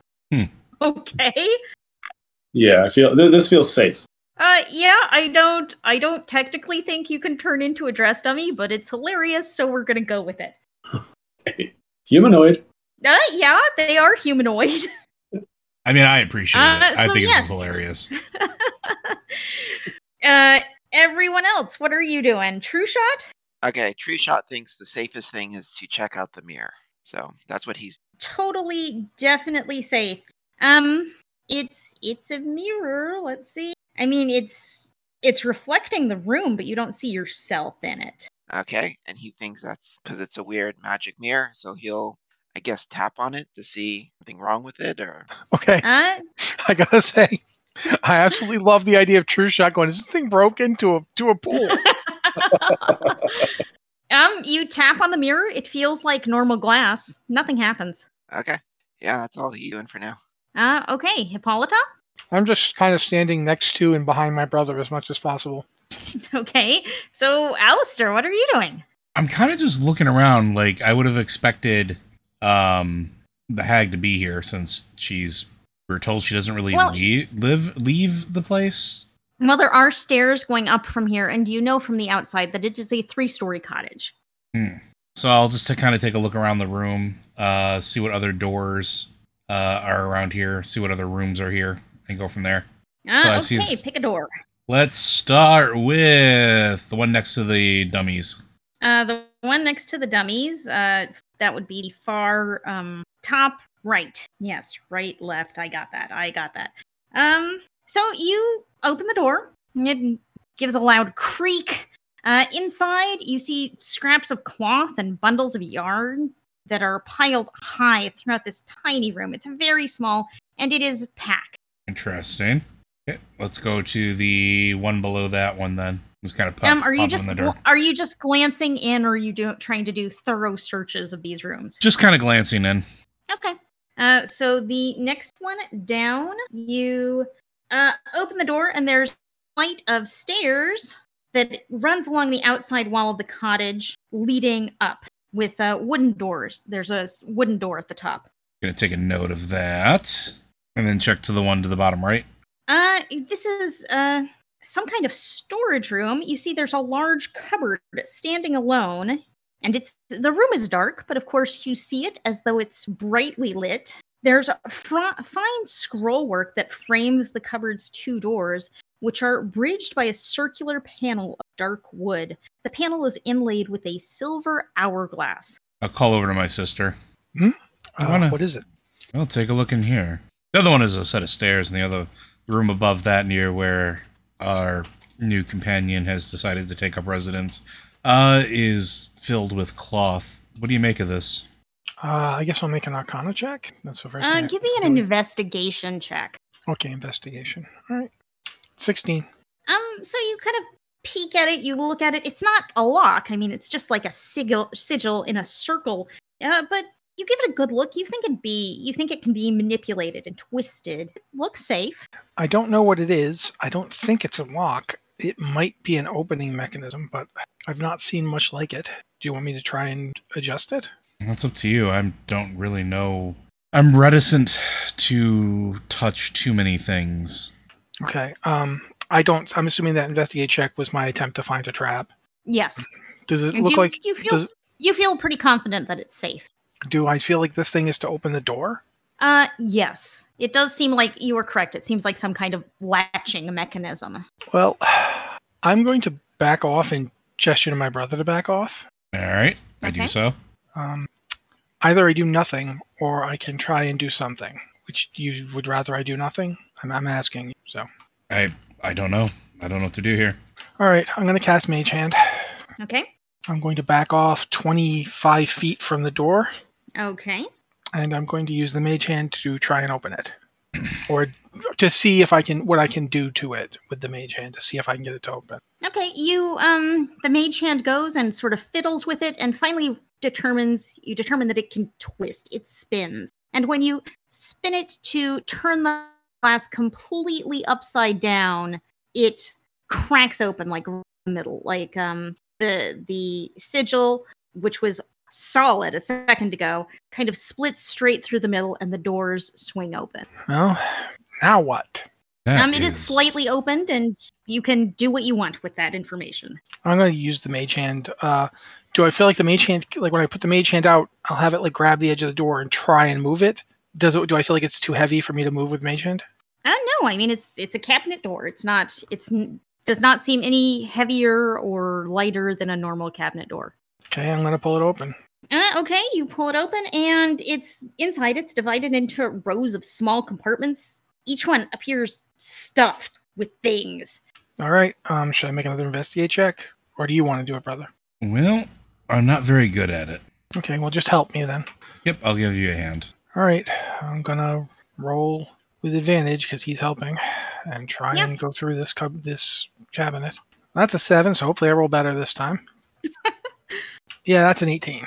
Okay. Yeah, I feel th- this feels safe. Uh, yeah. I don't. I don't technically think you can turn into a dress dummy, but it's hilarious, so we're gonna go with it. Humanoid. Uh, yeah, they are humanoid. I mean, I appreciate Uh, it. I so think yes. this is hilarious. uh, everyone else, what are you doing? True shot? Okay, True Shot thinks the safest thing is to check out the mirror. So that's what he's. Totally, definitely safe. Um, it's it's a mirror. Let's see. I mean, it's it's reflecting the room, but you don't see yourself in it. Okay, and he thinks that's because it's a weird magic mirror. So he'll, I guess, tap on it to see something wrong with it, or Okay, Uh, I gotta say, I absolutely love the idea of True Shot going. Is this thing broken to a to a pool? um, you tap on the mirror. It feels like normal glass. Nothing happens. okay, yeah, that's all he's doing for now. Uh, okay, Hippolyta. I'm just kind of standing next to and behind my brother as much as possible. Okay, so Alistair, what are you doing? I'm kind of just looking around. Like I would have expected um, the hag to be here since she's. We are told she doesn't really Well- lea- live leave the place. Well, there are stairs going up from here, and you know from the outside that it is a three-story cottage. So I'll just to kind of take a look around the room, uh, see what other doors uh, are around here, see what other rooms are here, and go from there. Uh, Oh, I see. okay, pick a door. Let's start with the one next to the dummies. Uh, the one next to the dummies, uh, that would be far um, top right. Yes, right, left. I got that. I got that. Um, so you open the door. It gives a loud creak. Uh, inside, you see scraps of cloth and bundles of yarn that are piled high throughout this tiny room. It's very small, and it is packed. Interesting. Okay, let's go to the one below that one then. Just kind of pop, um, are you just door. are you just glancing in, or are you do, trying to do thorough searches of these rooms? Just kind of glancing in. Okay. Uh, so the next one down, you uh, open the door, and there's a flight of stairs that runs along the outside wall of the cottage, leading up with uh, wooden doors. There's a wooden door at the top. Gonna take a note of that, and then check to the one to the bottom right. Uh, this is uh some kind of storage room. You see, there's a large cupboard standing alone, and it's the room is dark, but of course you see it as though it's brightly lit. There's a fr- fine scrollwork that frames the cupboard's two doors, which are bridged by a circular panel of dark wood. The panel is inlaid with a silver hourglass. I'll call over to my sister. Hmm? Uh, wanna- what is it? I'll take a look in here. The other one is a set of stairs, and the other room above that, near where our new companion has decided to take up residence, uh, is filled with cloth. What do you make of this? Uh, I guess I'll make an Arcana check. That's the first. Uh, thing I- give me an investigation check. Okay, investigation. All right, sixteen. Um, so you kind of peek at it, you look at it. It's not a lock. I mean, it's just like a sigil, sigil in a circle. Uh, but you give it a good look. You think it be, you think it can be manipulated and twisted. It looks safe. I don't know what it is. I don't think it's a lock. It might be an opening mechanism, but I've not seen much like it. Do you want me to try and adjust it? That's up to you. I don't really know. I'm reticent to touch too many things. Okay. Um, I don't. I'm assuming that investigate check was my attempt to find a trap. Yes. Does it look you, like? you feel Does you feel pretty confident that it's safe. Do I feel like this thing is to open the door? Uh, yes. It does seem like you were correct. It seems like some kind of latching mechanism. Well, I'm going to back off and gesture to my brother to back off. All right, I do so. Um, either I do nothing or I can try and do something. Which you would rather I do nothing? I'm, I'm asking. you, So, I I don't know. I don't know what to do here. all right, I'm going to cast Mage Hand. Okay. I'm going to back off 25 feet from the door, Okay. and I'm going to use the Mage Hand to try and open it, or to see if I can what I can do to it with the Mage Hand to see if I can get it to open. Okay, you um the mage hand goes and sort of fiddles with it and finally determines you determine that it can twist. It spins. And when you spin it to turn the glass completely upside down, it cracks open like in the middle. Like um the the sigil, which was solid a second ago, kind of splits straight through the middle and the doors swing open. Well, now what? That um, it is slightly opened, and you can do what you want with that information. I'm going to use the mage hand. Uh, do I feel like the mage hand, like when I put the mage hand out, I'll have it like grab the edge of the door and try and move it? Does it? Do I feel like it's too heavy for me to move with mage hand? Uh, no, I mean it's it's a cabinet door. It's not. It's n- does not seem any heavier or lighter than a normal cabinet door. Okay, I'm going to pull it open. Uh, okay, you pull it open, and it's inside. It's divided into rows of small compartments. Each one appears stuffed with things. All right. Um, should I make another investigate check, or do you want to do it, brother? Well, I'm not very good at it. Okay, well, just help me then. Yep, I'll give you a hand. All right, I'm gonna roll with advantage because he's helping, and try Yep. and go through this cub- this cabinet. That's a seven, so hopefully I roll better this time. yeah, that's an eighteen.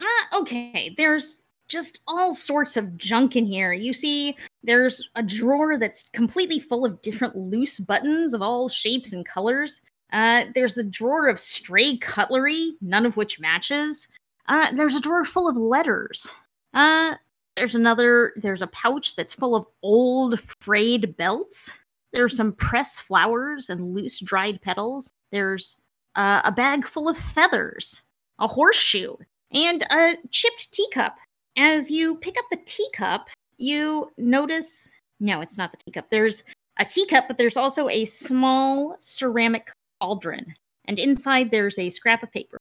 Uh, okay, there's just all sorts of junk in here. You see, there's a drawer that's completely full of different loose buttons of all shapes and colors. Uh, there's a drawer of stray cutlery, none of which matches. Uh, there's a drawer full of letters. Uh, there's another, there's a pouch that's full of old frayed belts. There's some pressed flowers and loose dried petals. There's uh, a bag full of feathers, a horseshoe, and a chipped teacup. As you pick up the teacup, you notice no, it's not the teacup. There's a teacup, but there's also a small ceramic cauldron. And inside there's a scrap of paper.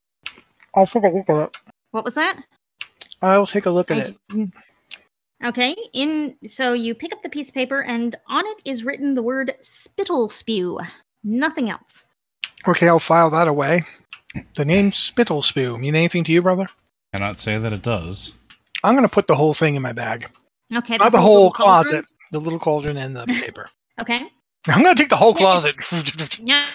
I'll take a look at it. What was that? I'll take a look at I it. d- Okay, in so you pick up the piece of paper and on it is written the word spittle spew. Nothing else. Okay, I'll file that away. The name Spittle Spew mean anything to you, brother? Cannot say that it does. I'm gonna put the whole thing in my bag, Okay. not the little whole cauldron? closet, the little cauldron and the paper. Okay. I'm gonna take the whole closet. Yeah.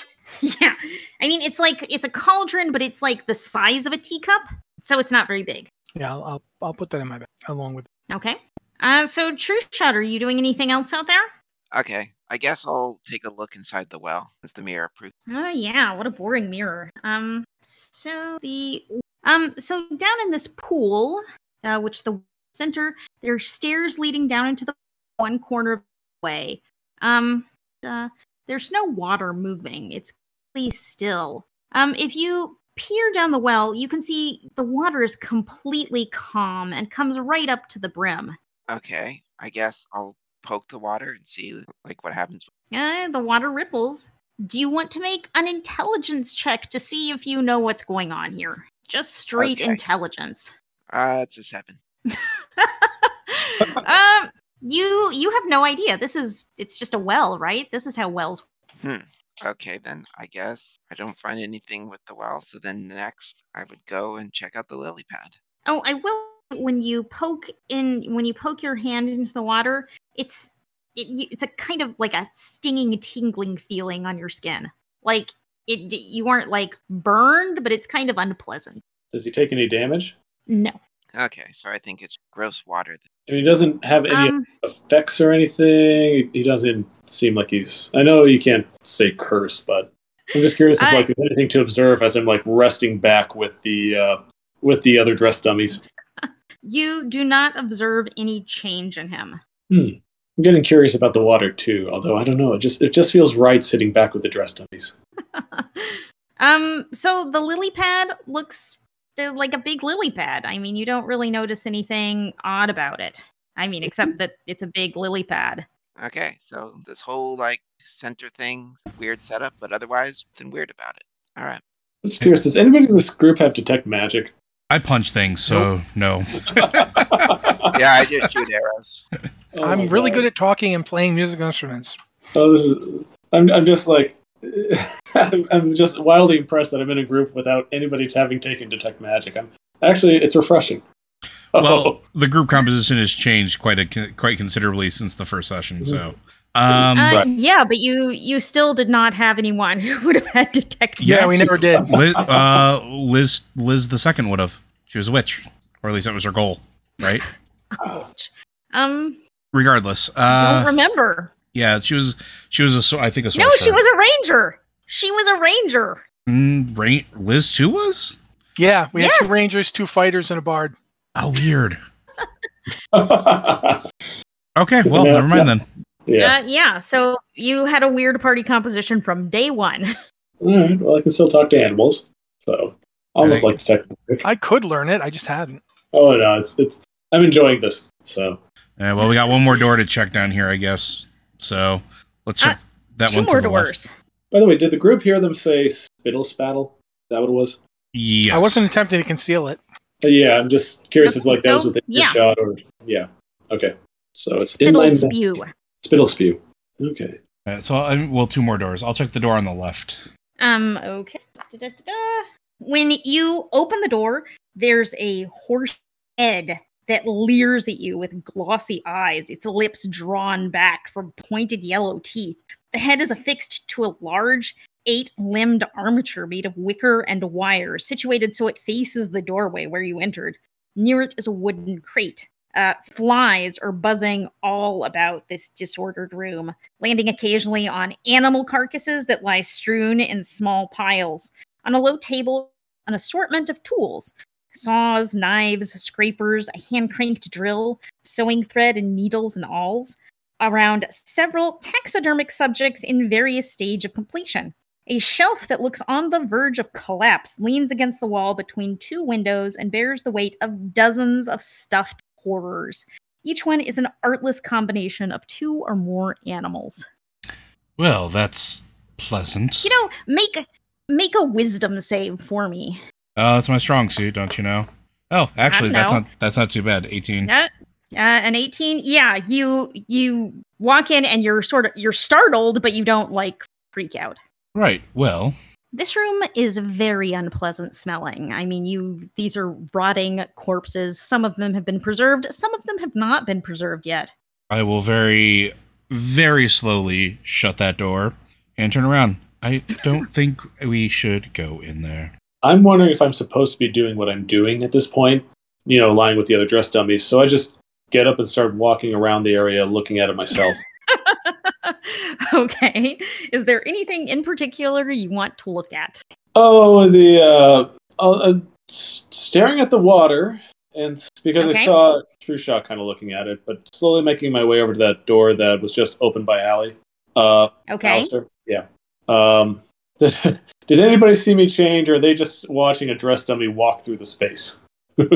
Yeah. I mean, it's like it's a cauldron, but it's like the size of a teacup, so it's not very big. yeah, I'll, I'll I'll put that in my bag along with. Okay. Uh, so True Shot, are you doing anything else out there? Okay, I guess I'll take a look inside the well, as the mirror proves. Oh yeah, what a boring mirror. Um, so the um, so down in this pool, uh, which the center, there are stairs leading down into the one corner of the way. Um, uh, there's no water moving. It's completely still. Um, if you peer down the well, you can see the water is completely calm and comes right up to the brim. Okay, I guess I'll poke the water and see like what happens. Yeah, the water ripples. Do you want to make an intelligence check to see if you know what's going on here? Just straight Okay. intelligence. Uh, it's a seven. um, you you have no idea. This is it's just a well, right? This is how wells. Hmm. Okay, then I guess I don't find anything with the well. So then next, I would go and check out the lily pad. Oh, I will. When you poke in, when you poke your hand into the water, it's it, it's a kind of like a stinging, tingling feeling on your skin. Like it, you aren't like burned, but it's kind of unpleasant. Does he take any damage? No. Okay, so I think it's gross water. then. I mean, he doesn't have any Um, effects or anything. He doesn't seem like he's. I know you can't say curse, but I'm just curious if I- like there's anything to observe as I'm like resting back with the uh, with the other dress dummies. You do not observe any change in him. I'm getting curious about the water too. Although I don't know, it just it just feels right sitting back with the dress dummies. um, so the lily pad looks uh, like a big lily pad. I mean, you don't really notice anything odd about it. I mean, except that it's a big lily pad. Okay, so this whole like center thing, weird setup, but otherwise, nothing weird about it. All right. I'm just curious. Does anybody in this group have detect magic? I punch things, so no. Yeah, I just shoot arrows. Oh I'm really God. good at talking and playing musical instruments. Oh, this is. I'm. I'm just like. I'm, I'm just wildly impressed that I'm in a group without anybody having taken detect magic. I'm actually. It's refreshing. Well, oh. the group composition has changed quite a quite considerably since the first session. Mm-hmm. So, um, Uh, Right. Yeah, but you you still did not have anyone who would have had detect. Yeah, Yeah. we never did. Liz, uh, Liz, Liz the second would have. She was a witch, or at least that was her goal, right? Ouch. Um, Regardless, don't uh, remember. yeah, she was. She was a. so- I think a. No, she was a ranger. She was a ranger. Mm, Rain, Liz too was. Yeah, we had two rangers, two fighters, and a bard. Oh, weird. Okay, well, Yeah, never mind then. Uh, yeah. So you had a weird party composition from day one. All right. Well, I can still talk to animals. So I almost Okay. like detective. I could learn it, I just hadn't. Oh no, it's it's. I'm enjoying this. So Uh, well, we got one more door to check down here, I guess. So let's check that Two one more to the left. doors. by the way, did the group hear them say spittle spattle? Is that what it was? Yes. I wasn't attempting to conceal it. Uh, yeah, I'm just curious if like that was So, within yeah. shot or yeah. Okay. So it's in my Spittle spew. Spittle spew. Okay. Uh, so, I, well, two more doors. I'll check the door on the left. Um, okay. Da-da-da-da. When you open the door, there's a horse head that leers at you with glossy eyes, its lips drawn back from pointed yellow teeth. The head is affixed to a large, eight limbed armature made of wicker and wire, situated so it faces the doorway where you entered. Near it is a wooden crate. Uh, flies are buzzing all about this disordered room, landing occasionally on animal carcasses that lie strewn in small piles. On a low table, an assortment of tools saws, knives, scrapers, a hand cranked drill, sewing thread, and needles and awls. Around several taxidermic subjects in various stage of completion. A shelf that looks on the verge of collapse leans against the wall between two windows and bears the weight of dozens of stuffed horrors. Each one is an artless combination of two or more animals. Well, that's pleasant. You know, make make a wisdom save for me. uh, that's my strong suit, don't you know? Oh, actually, that's not that's not too bad. Eighteen. Uh, uh, an 18 yeah you you walk in and you're sort of you're startled but you don't like freak out Right. Well, this room is very unpleasant smelling i mean you these are rotting corpses some of them have been preserved some of them have not been preserved yet I will very, very slowly shut that door and turn around. I don't think we should go in there. I'm wondering if I'm supposed to be doing what I'm doing at this point. You know, lying with the other dress dummies. So I just get up and start walking around the area, looking at it myself. okay is there anything in particular you want to look at Oh, the uh, uh, staring at the water, and because Okay. I saw True Shot kind of looking at it, but slowly making my way over to that door that was just opened by Allie. Uh, okay Alistair? Yeah. Um, did, did anybody see me change, or are they just watching a dress dummy walk through the space? um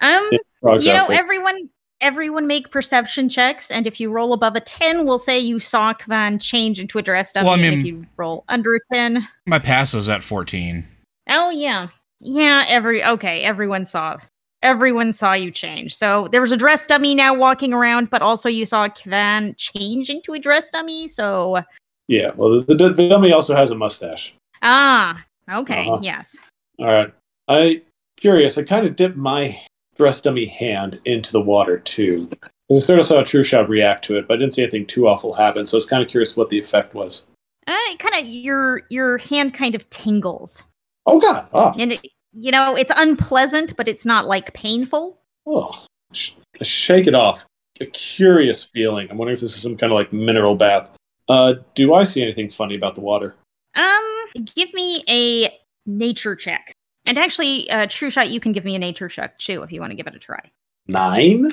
you know outfit. everyone everyone make perception checks and if you roll above a 10 we'll say you saw Kvan change into a dress dummy Well, I mean, if you roll under a 10 My passive's at fourteen. oh yeah yeah every okay everyone saw everyone saw you change so there was a dress dummy now walking around but also you saw Kvan change into a dress dummy so yeah. Well, the, the, the dummy also has a mustache. ah okay Uh-huh. yes All right. I curious. I kind of dipped my dress dummy hand into the water too. 'Cause I sort of saw a True Shot react to it, but I didn't see anything too awful happen. So I was kind of curious what the effect was. uh, kind of your your hand kind of tingles Oh God! Oh, and it, you know it's unpleasant but it's not like painful oh. Sh- shake it off. A curious feeling. I'm wondering if this is some kind of like mineral bath. Uh, do I see anything funny about the water? Um, give me a nature check. And actually, uh, True Shot, you can give me a nature check too if you want to give it a try. Nine.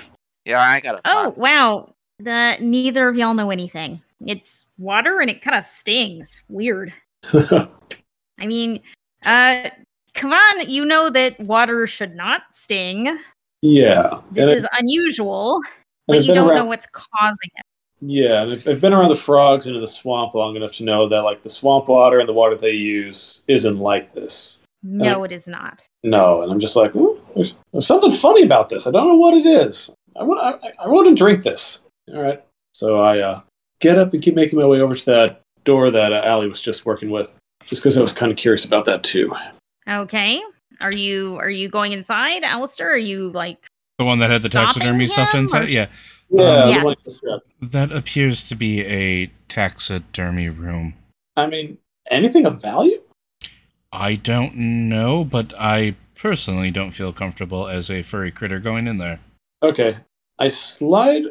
Yeah, I got a Oh, five. wow. The neither of y'all know anything. It's water and it kind of stings. Weird. I mean, uh, come on, you know that water should not sting. yeah. This And is unusual, but you don't around- know what's causing it. Yeah, and I've, I've been around the frogs and in the swamp long enough to know that like the swamp water and the water they use isn't like this. No, it is not. No, and I'm just like, "Ooh, there's, there's something funny about this. I don't know what it is. I want, I, I want to drink this. All right. So I uh, get up and keep making my way over to that door that uh, Allie was just working with, just because I was kind of curious about that too. Okay. Are you are you going inside, Alistair? Are you like The one that had the Stopping taxidermy stuff inside? or- Yeah. Yeah, Yes. like. That appears to be a taxidermy room. I mean, anything of value? I don't know, but I personally don't feel comfortable as a furry critter going in there. Okay, I slide.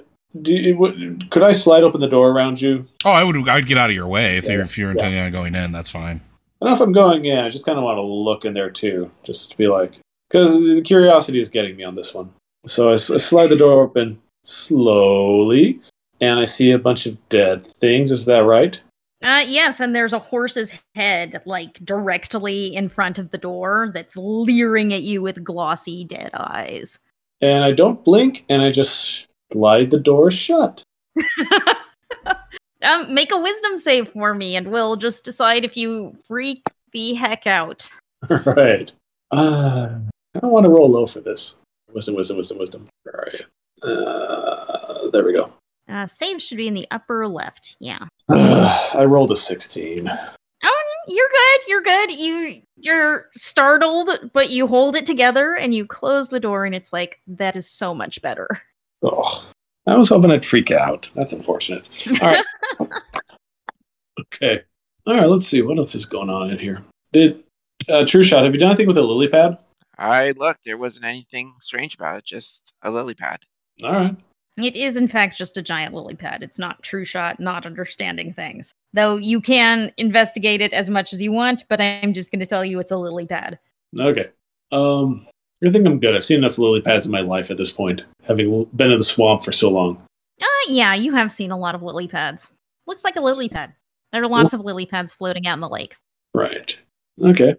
Do you, could I slide open the door around you? Oh, I would. I would get out of your way if you're if you're yeah. intending on going in. That's fine. I don't know if I'm going in. I just kind of want to look in there too, just to be like, because the curiosity is getting me on this one. So I slide the door open slowly, and I see a bunch of dead things. Is that right? Uh, yes, and there's a horse's head like directly in front of the door that's leering at you with glossy dead eyes. And I don't blink, and I just slide the door shut. um, make a wisdom save for me, and we'll just decide if you freak the heck out. All right. Uh, I don't want to roll low for this. Wisdom, wisdom, wisdom, wisdom. Where are you? Uh, there we go. Uh, saves should be in the upper left. Yeah. I rolled a 16. Oh, you're good. You're good. You you're startled, but you hold it together and you close the door, and it's like that is so much better. Oh, I was hoping I'd freak out. That's unfortunate. All right. okay. All right. Let's see what else is going on in here. Did uh, True Shot? Have you done anything with a lily pad? I looked. There wasn't anything strange about it. Just a lily pad. All right. It is, in fact, just a giant lily pad. It's not true shot, not understanding things. Though you can investigate it as much as you want, but I'm just going to tell you it's a lily pad. Okay. Um, I think I'm good. I've seen enough lily pads in my life at this point, having been in the swamp for so long. Uh, yeah, you have seen a lot of lily pads. Looks like a lily pad. There are lots of lily pads floating out in the lake. Right. Okay.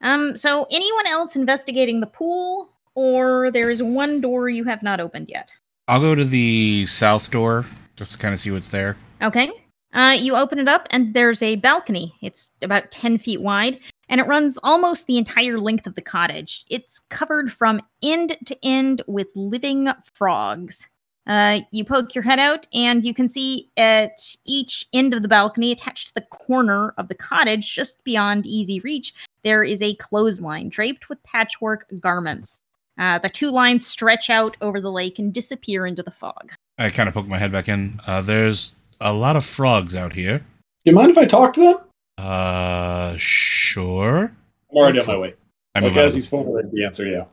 Um, so anyone else investigating the pool, or there is one door you have not opened yet? I'll go to the south door just to kind of see what's there. Okay. Uh, you open it up, and there's a balcony. It's about 10 feet wide, and it runs almost the entire length of the cottage. It's covered from end to end with living frogs. Uh, you poke your head out, and you can see at each end of the balcony, attached to the corner of the cottage, just beyond easy reach, there is a clothesline draped with patchwork garments. Uh, the two lines stretch out over the lake and disappear into the fog. I kind of poke my head back in. Uh, there's a lot of frogs out here. Do you mind if I talk to them? Uh, sure. I'm already on my way. I move okay, out as of he's formulating the answer, yeah.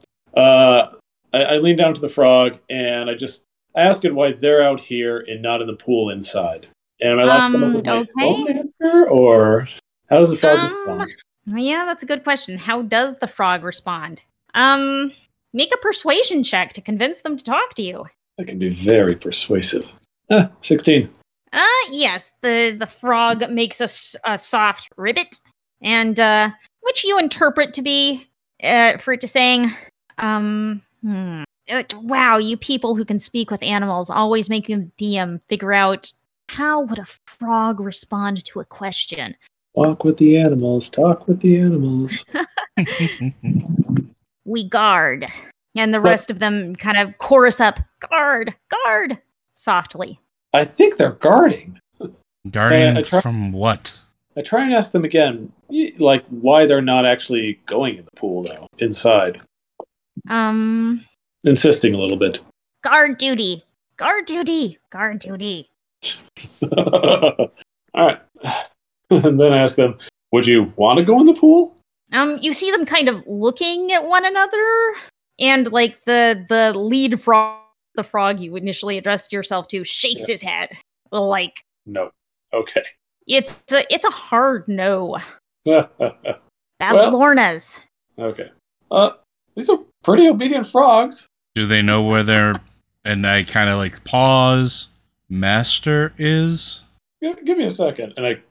Uh, I, I lean down to the frog and I just I ask it why they're out here and not in the pool inside. And am I allowed to come up Um, with my okay. own answer, or how does the frog Um, respond? Yeah, that's a good question. How does the frog respond? Um, make a persuasion check to convince them to talk to you. That can be very persuasive. Ah, 16. Uh, yes, the the frog makes a soft ribbit, and uh, which you interpret to be uh, for it to saying, um, hmm, wow, you people who can speak with animals always making the DM figure out how would a frog respond to a question. Walk with the animals, talk with the animals. we guard. And the But- rest of them kind of chorus up, guard, guard, softly. I think they're guarding. Guarding I try- from what? I try and ask them again, like why they're not actually going in the pool though, inside. Um, Insisting a little bit. guard duty, guard duty, guard duty. All right. and then I ask them, would you want to go in the pool? Um, you see them kind of looking at one another, and like the the lead frog, the frog you initially addressed yourself to, shakes Yeah. his head, like No. Okay. it's a it's a hard no. okay. Uh, these are pretty obedient frogs. Do they know where their and I kind of like pause. Master is. Give, give me a second, and I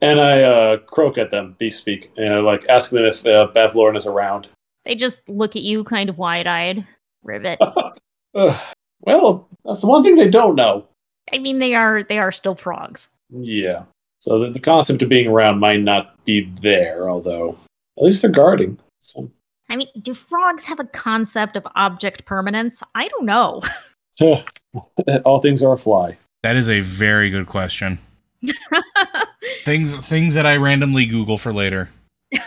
and I uh, croak at them, beast speak, and I like ask them if uh, Bavlorna is around. They just look at you kind of wide eyed. Rivet. Ugh. well, that's the one thing they don't know. I mean, they are they are still frogs. Yeah. So the, the concept of being around might not be there, although at least they're guarding. So I mean, do frogs have a concept of object permanence? I don't know. all things are a fly. That is a very good question. Things things that I randomly Google for later.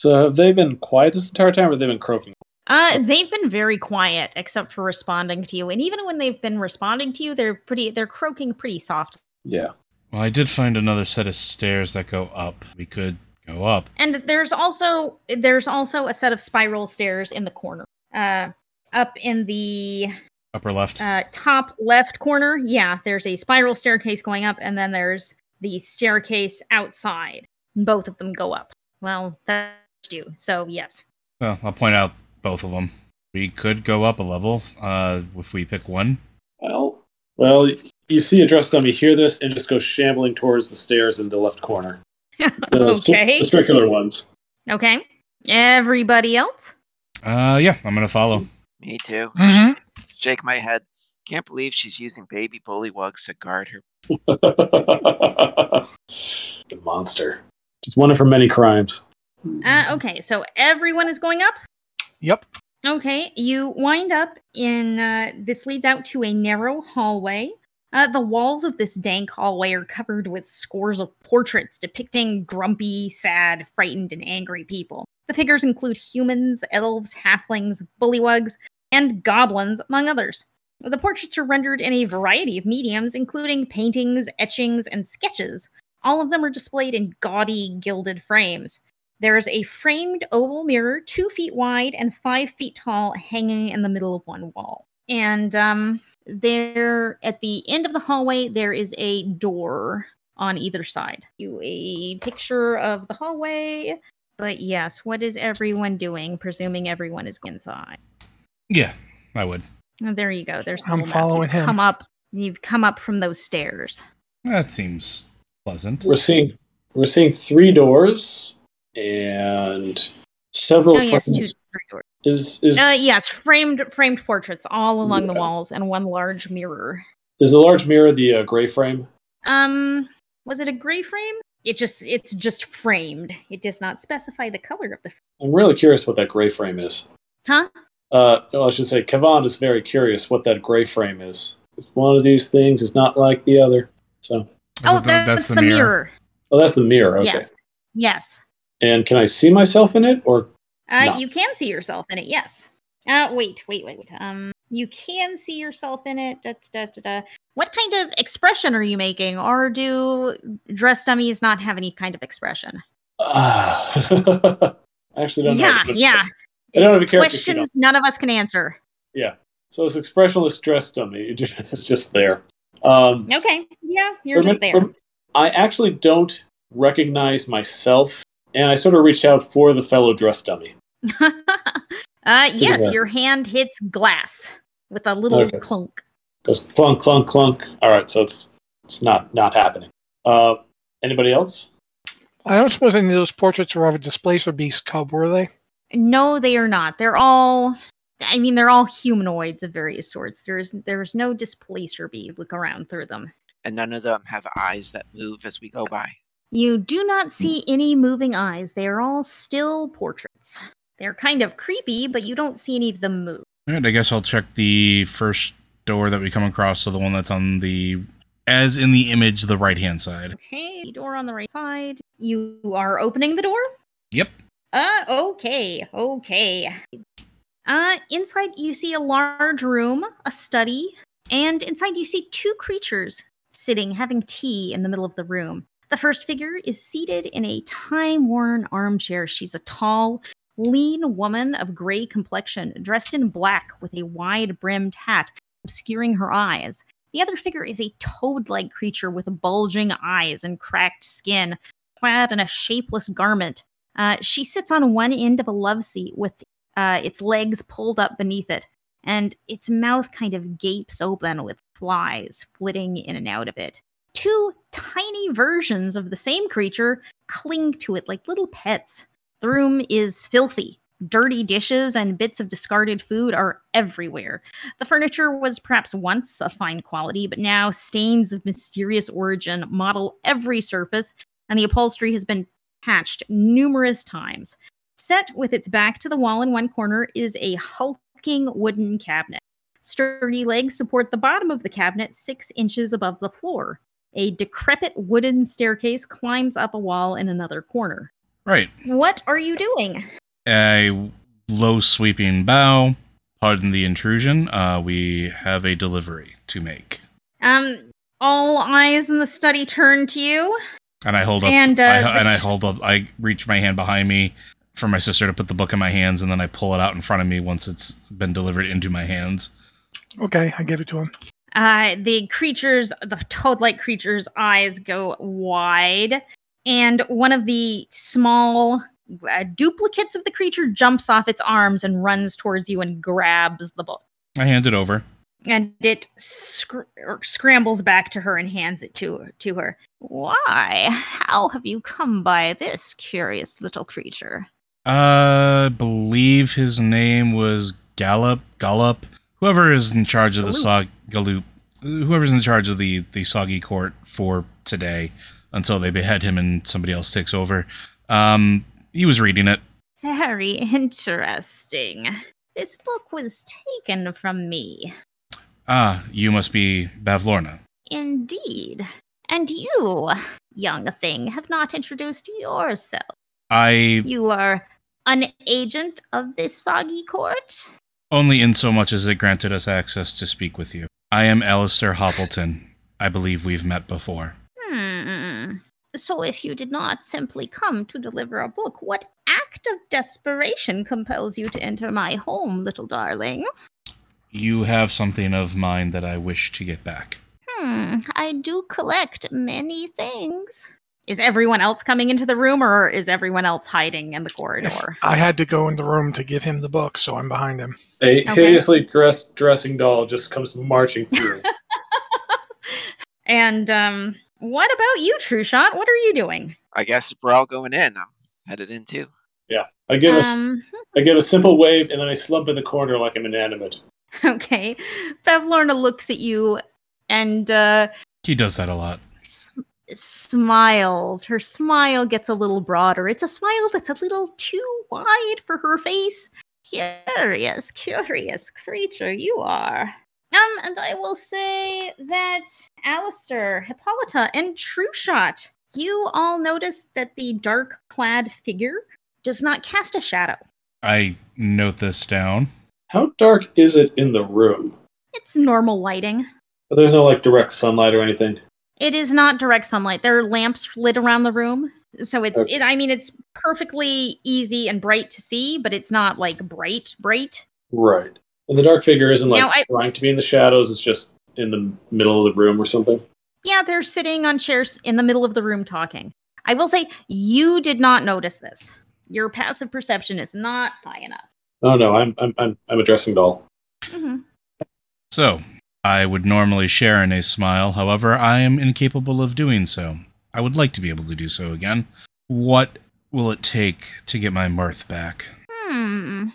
So have they been quiet this entire time, or have they been croaking? Uh, they've been very quiet, except for responding to you. And even when they've been responding to you, they're pretty. They're croaking pretty soft. Yeah. Well, I did find another set of stairs that go up. We could go up. And there's also there's also a set of spiral stairs in the corner. Uh, up in the Upper left. uh, top left corner, yeah, there's a spiral staircase going up, and then there's the staircase outside. Both of them go up. Well, that's you. So yes. Well, I'll point out both of them. We could go up a level uh, if we pick one. Well, well, you see a dress dummy hear this and just go shambling towards the stairs in the left corner. The, cir- okay. the circular ones. Okay. Everybody else? Uh, yeah, I'm gonna follow. Me too. Mhm. Shake my head. Can't believe she's using baby bullywugs to guard her. the monster. It's one of her many crimes. Uh, okay, so everyone is going up. Yep. Okay, you wind up in. Uh, this leads out to a narrow hallway. Uh, the walls of this dank hallway are covered with scores of portraits depicting grumpy, sad, frightened, and angry people. The figures include humans, elves, halflings, bullywugs, and goblins, among others. The portraits are rendered in a variety of mediums, including paintings, etchings, and sketches. All of them are displayed in gaudy, gilded frames. There is a framed oval mirror, two feet wide and five feet tall, hanging in the middle of one wall. And um, there, at the end of the hallway, there is a door on either side. You a picture of the hallway. But yes, what is everyone doing? Presuming everyone is inside. Yeah, I would. There you go. There's the I'm following him. Come up. You've come up from those stairs. That seems pleasant. We're seeing we're seeing three doors and several Oh yes, two three doors. Is is Uh, yes, framed framed portraits all along the walls and one large mirror. is the large mirror the uh, gray frame? Um, was it a gray frame? It just it's just framed. It does not specify the color of the. I'm really curious what that gray frame is. Huh? Uh, well, I should say, Kavan is very curious what that gray frame is. It's one of these things is not like the other. So, Oh, Th- that's, the, mirror. oh, that's the mirror. Okay. Yes. Yes. And can I see myself in it, or Uh, No. you can see yourself in it. Yes. Uh, wait, wait, wait, wait. Um, you can see yourself in it. Da, da, da, da. What kind of expression are you making, or do dress dummies not have any kind of expression? Ah. I actually don't know. Yeah, But- yeah. I don't have a character sheet Questions none of us can answer. Yeah. So it's expressionless dress dummy. It just- It's just there. Um, Okay. Yeah, you're for just mi- there. for- I actually don't recognize myself, and I sort of reached out for the fellow dress dummy. uh, yes, your hand hits glass with a little Okay. clunk. Goes clunk, clunk, clunk. All right, so it's it's not not happening. Uh, anybody else? I don't suppose any of those portraits were of a displacer beast cub, were they? No, they are not. They're all. I mean, they're all humanoids of various sorts. There's there's no displacer bee. Look around through them. And none of them have eyes that move as we go by. You do not see any moving eyes. They are all still portraits. They're kind of creepy, but you don't see any of them move. All right, I guess I'll check the first door that we come across. So the one that's on the, as in the image, the right hand side. Okay, door on the right side. You are opening the door? Yep. Uh, okay, okay. Uh, inside you see a large room, a study, and inside you see two creatures sitting having tea in the middle of the room. The first figure is seated in a time worn armchair. She's a tall, lean woman of gray complexion, dressed in black with a wide brimmed hat obscuring her eyes. The other figure is a toad like creature with bulging eyes and cracked skin, clad in a shapeless garment. Uh, she sits on one end of a love seat with uh, its legs pulled up beneath it, and its mouth kind of gapes open with flies flitting in and out of it. Two tiny versions of the same creature cling to it like little pets. The room is filthy. Dirty dishes and bits of discarded food are everywhere. The furniture was perhaps once of fine quality, but now stains of mysterious origin model every surface, and the upholstery has been patched numerous times. Set with its back to the wall in one corner is a hulking wooden cabinet. Sturdy legs support the bottom of the cabinet six inches above the floor. A decrepit wooden staircase climbs up a wall in another corner. Right. What are you doing? A low sweeping bow. Pardon the intrusion. Uh, we have a delivery to make. Um, all eyes in the study turn to you. And I hold up. And, uh, I, and I hold up. I reach my hand behind me for my sister to put the book in my hands, and then I pull it out in front of me once it's been delivered into my hands. Okay, I give it to him. Uh, the creature's, the toad-like creature's eyes go wide, and one of the small uh, duplicates of the creature jumps off its arms and runs towards you and grabs the book. I hand it over. And it scr- scrambles back to her and hands it to to her. Why? How have you come by this curious little creature? Uh, believe his name was Gallop. Gallop. Whoever is in charge of the sog Galoop. Whoever's in charge of the the soggy court for today, until they behead him and somebody else takes over. Um, he was reading it. Very interesting. This book was taken from me. Ah, you must be Bavlorna. Indeed. And you, young thing, have not introduced yourself. I You are an agent of this soggy court? only in so much as it granted us access to speak with you. I am Alistair Hoppleton. I believe we've met before. Hmm. So, if you did not simply come to deliver a book, what act of desperation compels you to enter my home, little darling? You have something of mine that I wish to get back. Hmm. I do collect many things. Is everyone else coming into the room, or is everyone else hiding in the If corridor? I had to go in the room to give him the book, so I'm behind him. A Okay. hideously dressed dressing doll just comes marching through. and um, what about you, True Shot? What are you doing? I guess if we're all going in, I'm headed in too. Yeah. I give Um, I give a simple wave and then I slump in the corner like I'm inanimate. okay. Bavlorna looks at you and uh, He does that a lot. s- smiles. Her smile gets a little broader. It's a smile that's a little too wide for her face. Curious, curious creature you are. Um, and I will say that Alistair, Hippolyta, and True Shot, you all notice that the dark clad figure does not cast a shadow. I note this down. How dark is it in the room? It's normal lighting. But there's no like direct sunlight or anything. It is not direct sunlight. There are lamps lit around the room. So it's, Okay. it, I mean, it's perfectly easy and bright to see, but it's not like bright, bright. Right. And the dark figure isn't like Now, I- trying to be in the shadows, it's just in the middle of the room or something. Yeah, they're sitting on chairs in the middle of the room talking. I will say, you did not notice this. Your passive perception is not high enough. Oh no, I'm I'm I'm, I'm a dressing doll. Mhm. So, I would normally share in a smile, however, I am incapable of doing so. I would like to be able to do so again. What will it take to get my mirth back? Hmm.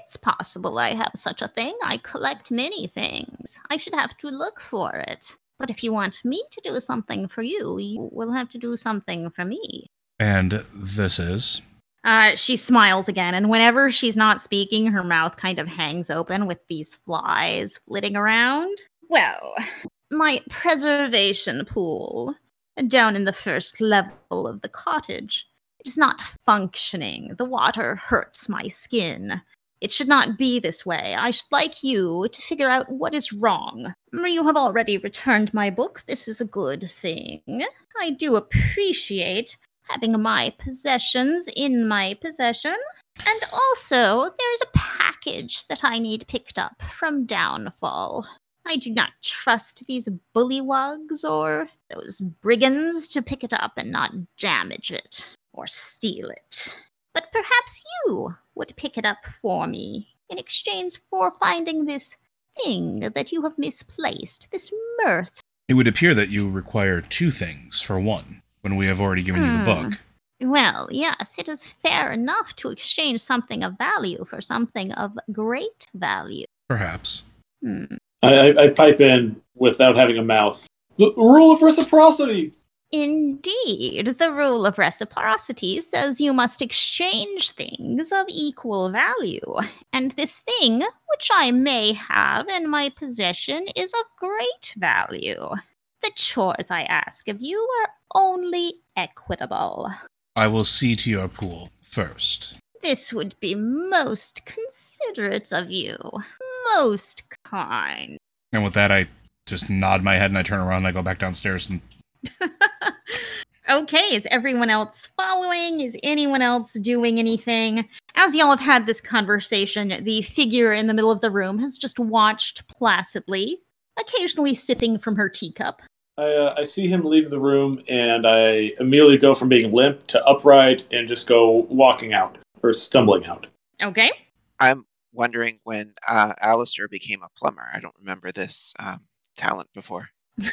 It's possible I have such a thing. I collect many things. I should have to look for it. But if you want me to do something for you, you will have to do something for me. And this is. Uh, she smiles again, and whenever she's not speaking, her mouth kind of hangs open with these flies flitting around. Well, my preservation pool down in the first level of the cottage it is not functioning. The water hurts my skin. It should not be this way. I should like you to figure out what is wrong. You have already returned my book. This is a good thing. I do appreciate having my possessions in my possession. And also, there's a package that I need picked up from Downfall. I do not trust these bullywugs or those brigands to pick it up and not damage it or steal it. But perhaps you would pick it up for me in exchange for finding this thing that you have misplaced, this mirth. It would appear that you require two things for one, when we have already given you the book. Well, yes, it is fair enough to exchange something of value for something of great value. Perhaps. Hmm. I, I, I pipe in without having a mouth. The rule of reciprocity. Indeed, the rule of reciprocity says you must exchange things of equal value. And this thing, which I may have in my possession, is of great value. The chores I ask of you are only equitable. I will see to your pool first. This would be most considerate of you. Most kind. And with that, I just nod my head and I turn around and I go back downstairs and okay, is everyone else following? Is anyone else doing anything? As y'all have had this conversation, the figure in the middle of the room has just watched placidly, occasionally sipping from her teacup. I, uh, I see him leave the room, and I immediately go from being limp to upright and just go walking out or stumbling out. Okay. I'm wondering when uh, Alistair became a plumber. I don't remember this um, talent before.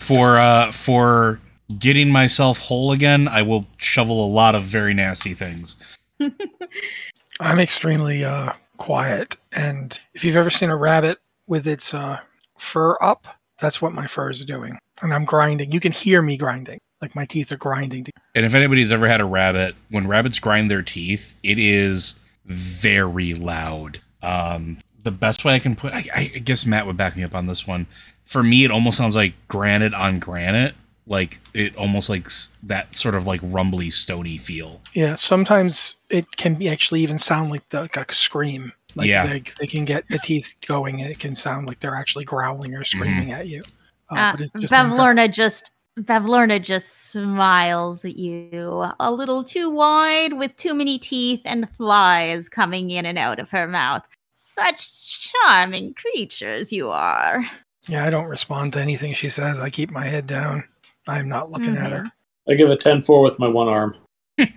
for uh for getting myself whole again, I will shovel a lot of very nasty things. I'm extremely uh, quiet, and if you've ever seen a rabbit with its uh, fur up, that's what my fur is doing, and I'm grinding. You can hear me grinding, like my teeth are grinding. And if anybody's ever had a rabbit, when rabbits grind their teeth, it is very loud. Um, the best way I can put, I, I guess Matt would back me up on this one. For me, it almost sounds like granite on granite. Like it almost like that sort of like rumbly, stony feel. Yeah, sometimes it can be actually even sound like the, like a scream. Like Yeah. they, they can get the teeth going, and it can sound like they're actually growling or screaming at you. Uh, Uh, but just uncom- Bavlorna just Bavlorna just smiles at you, a little too wide, with too many teeth and flies coming in and out of her mouth. Such charming creatures you are. Yeah, I don't respond to anything she says. I keep my head down. I'm not looking at her. I give a 10 4 with my one arm. Off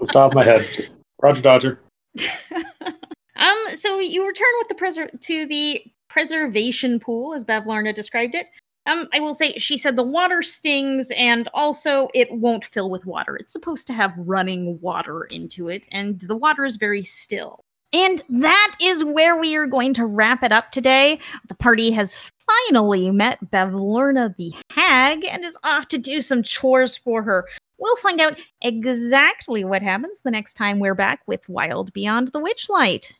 the top of my head. Just Roger Dodger. um, so you return with the preser- to the preservation pool, as Bavlorna described it. Um, I will say she said the water stings, and also it won't fill with water. It's supposed to have running water into it, and the water is very still. And that is where we are going to wrap it up today. The party has finally met Bavlorna the Hag and is off to do some chores for her. We'll find out exactly what happens the next time we're back with Wild Beyond the Witchlight.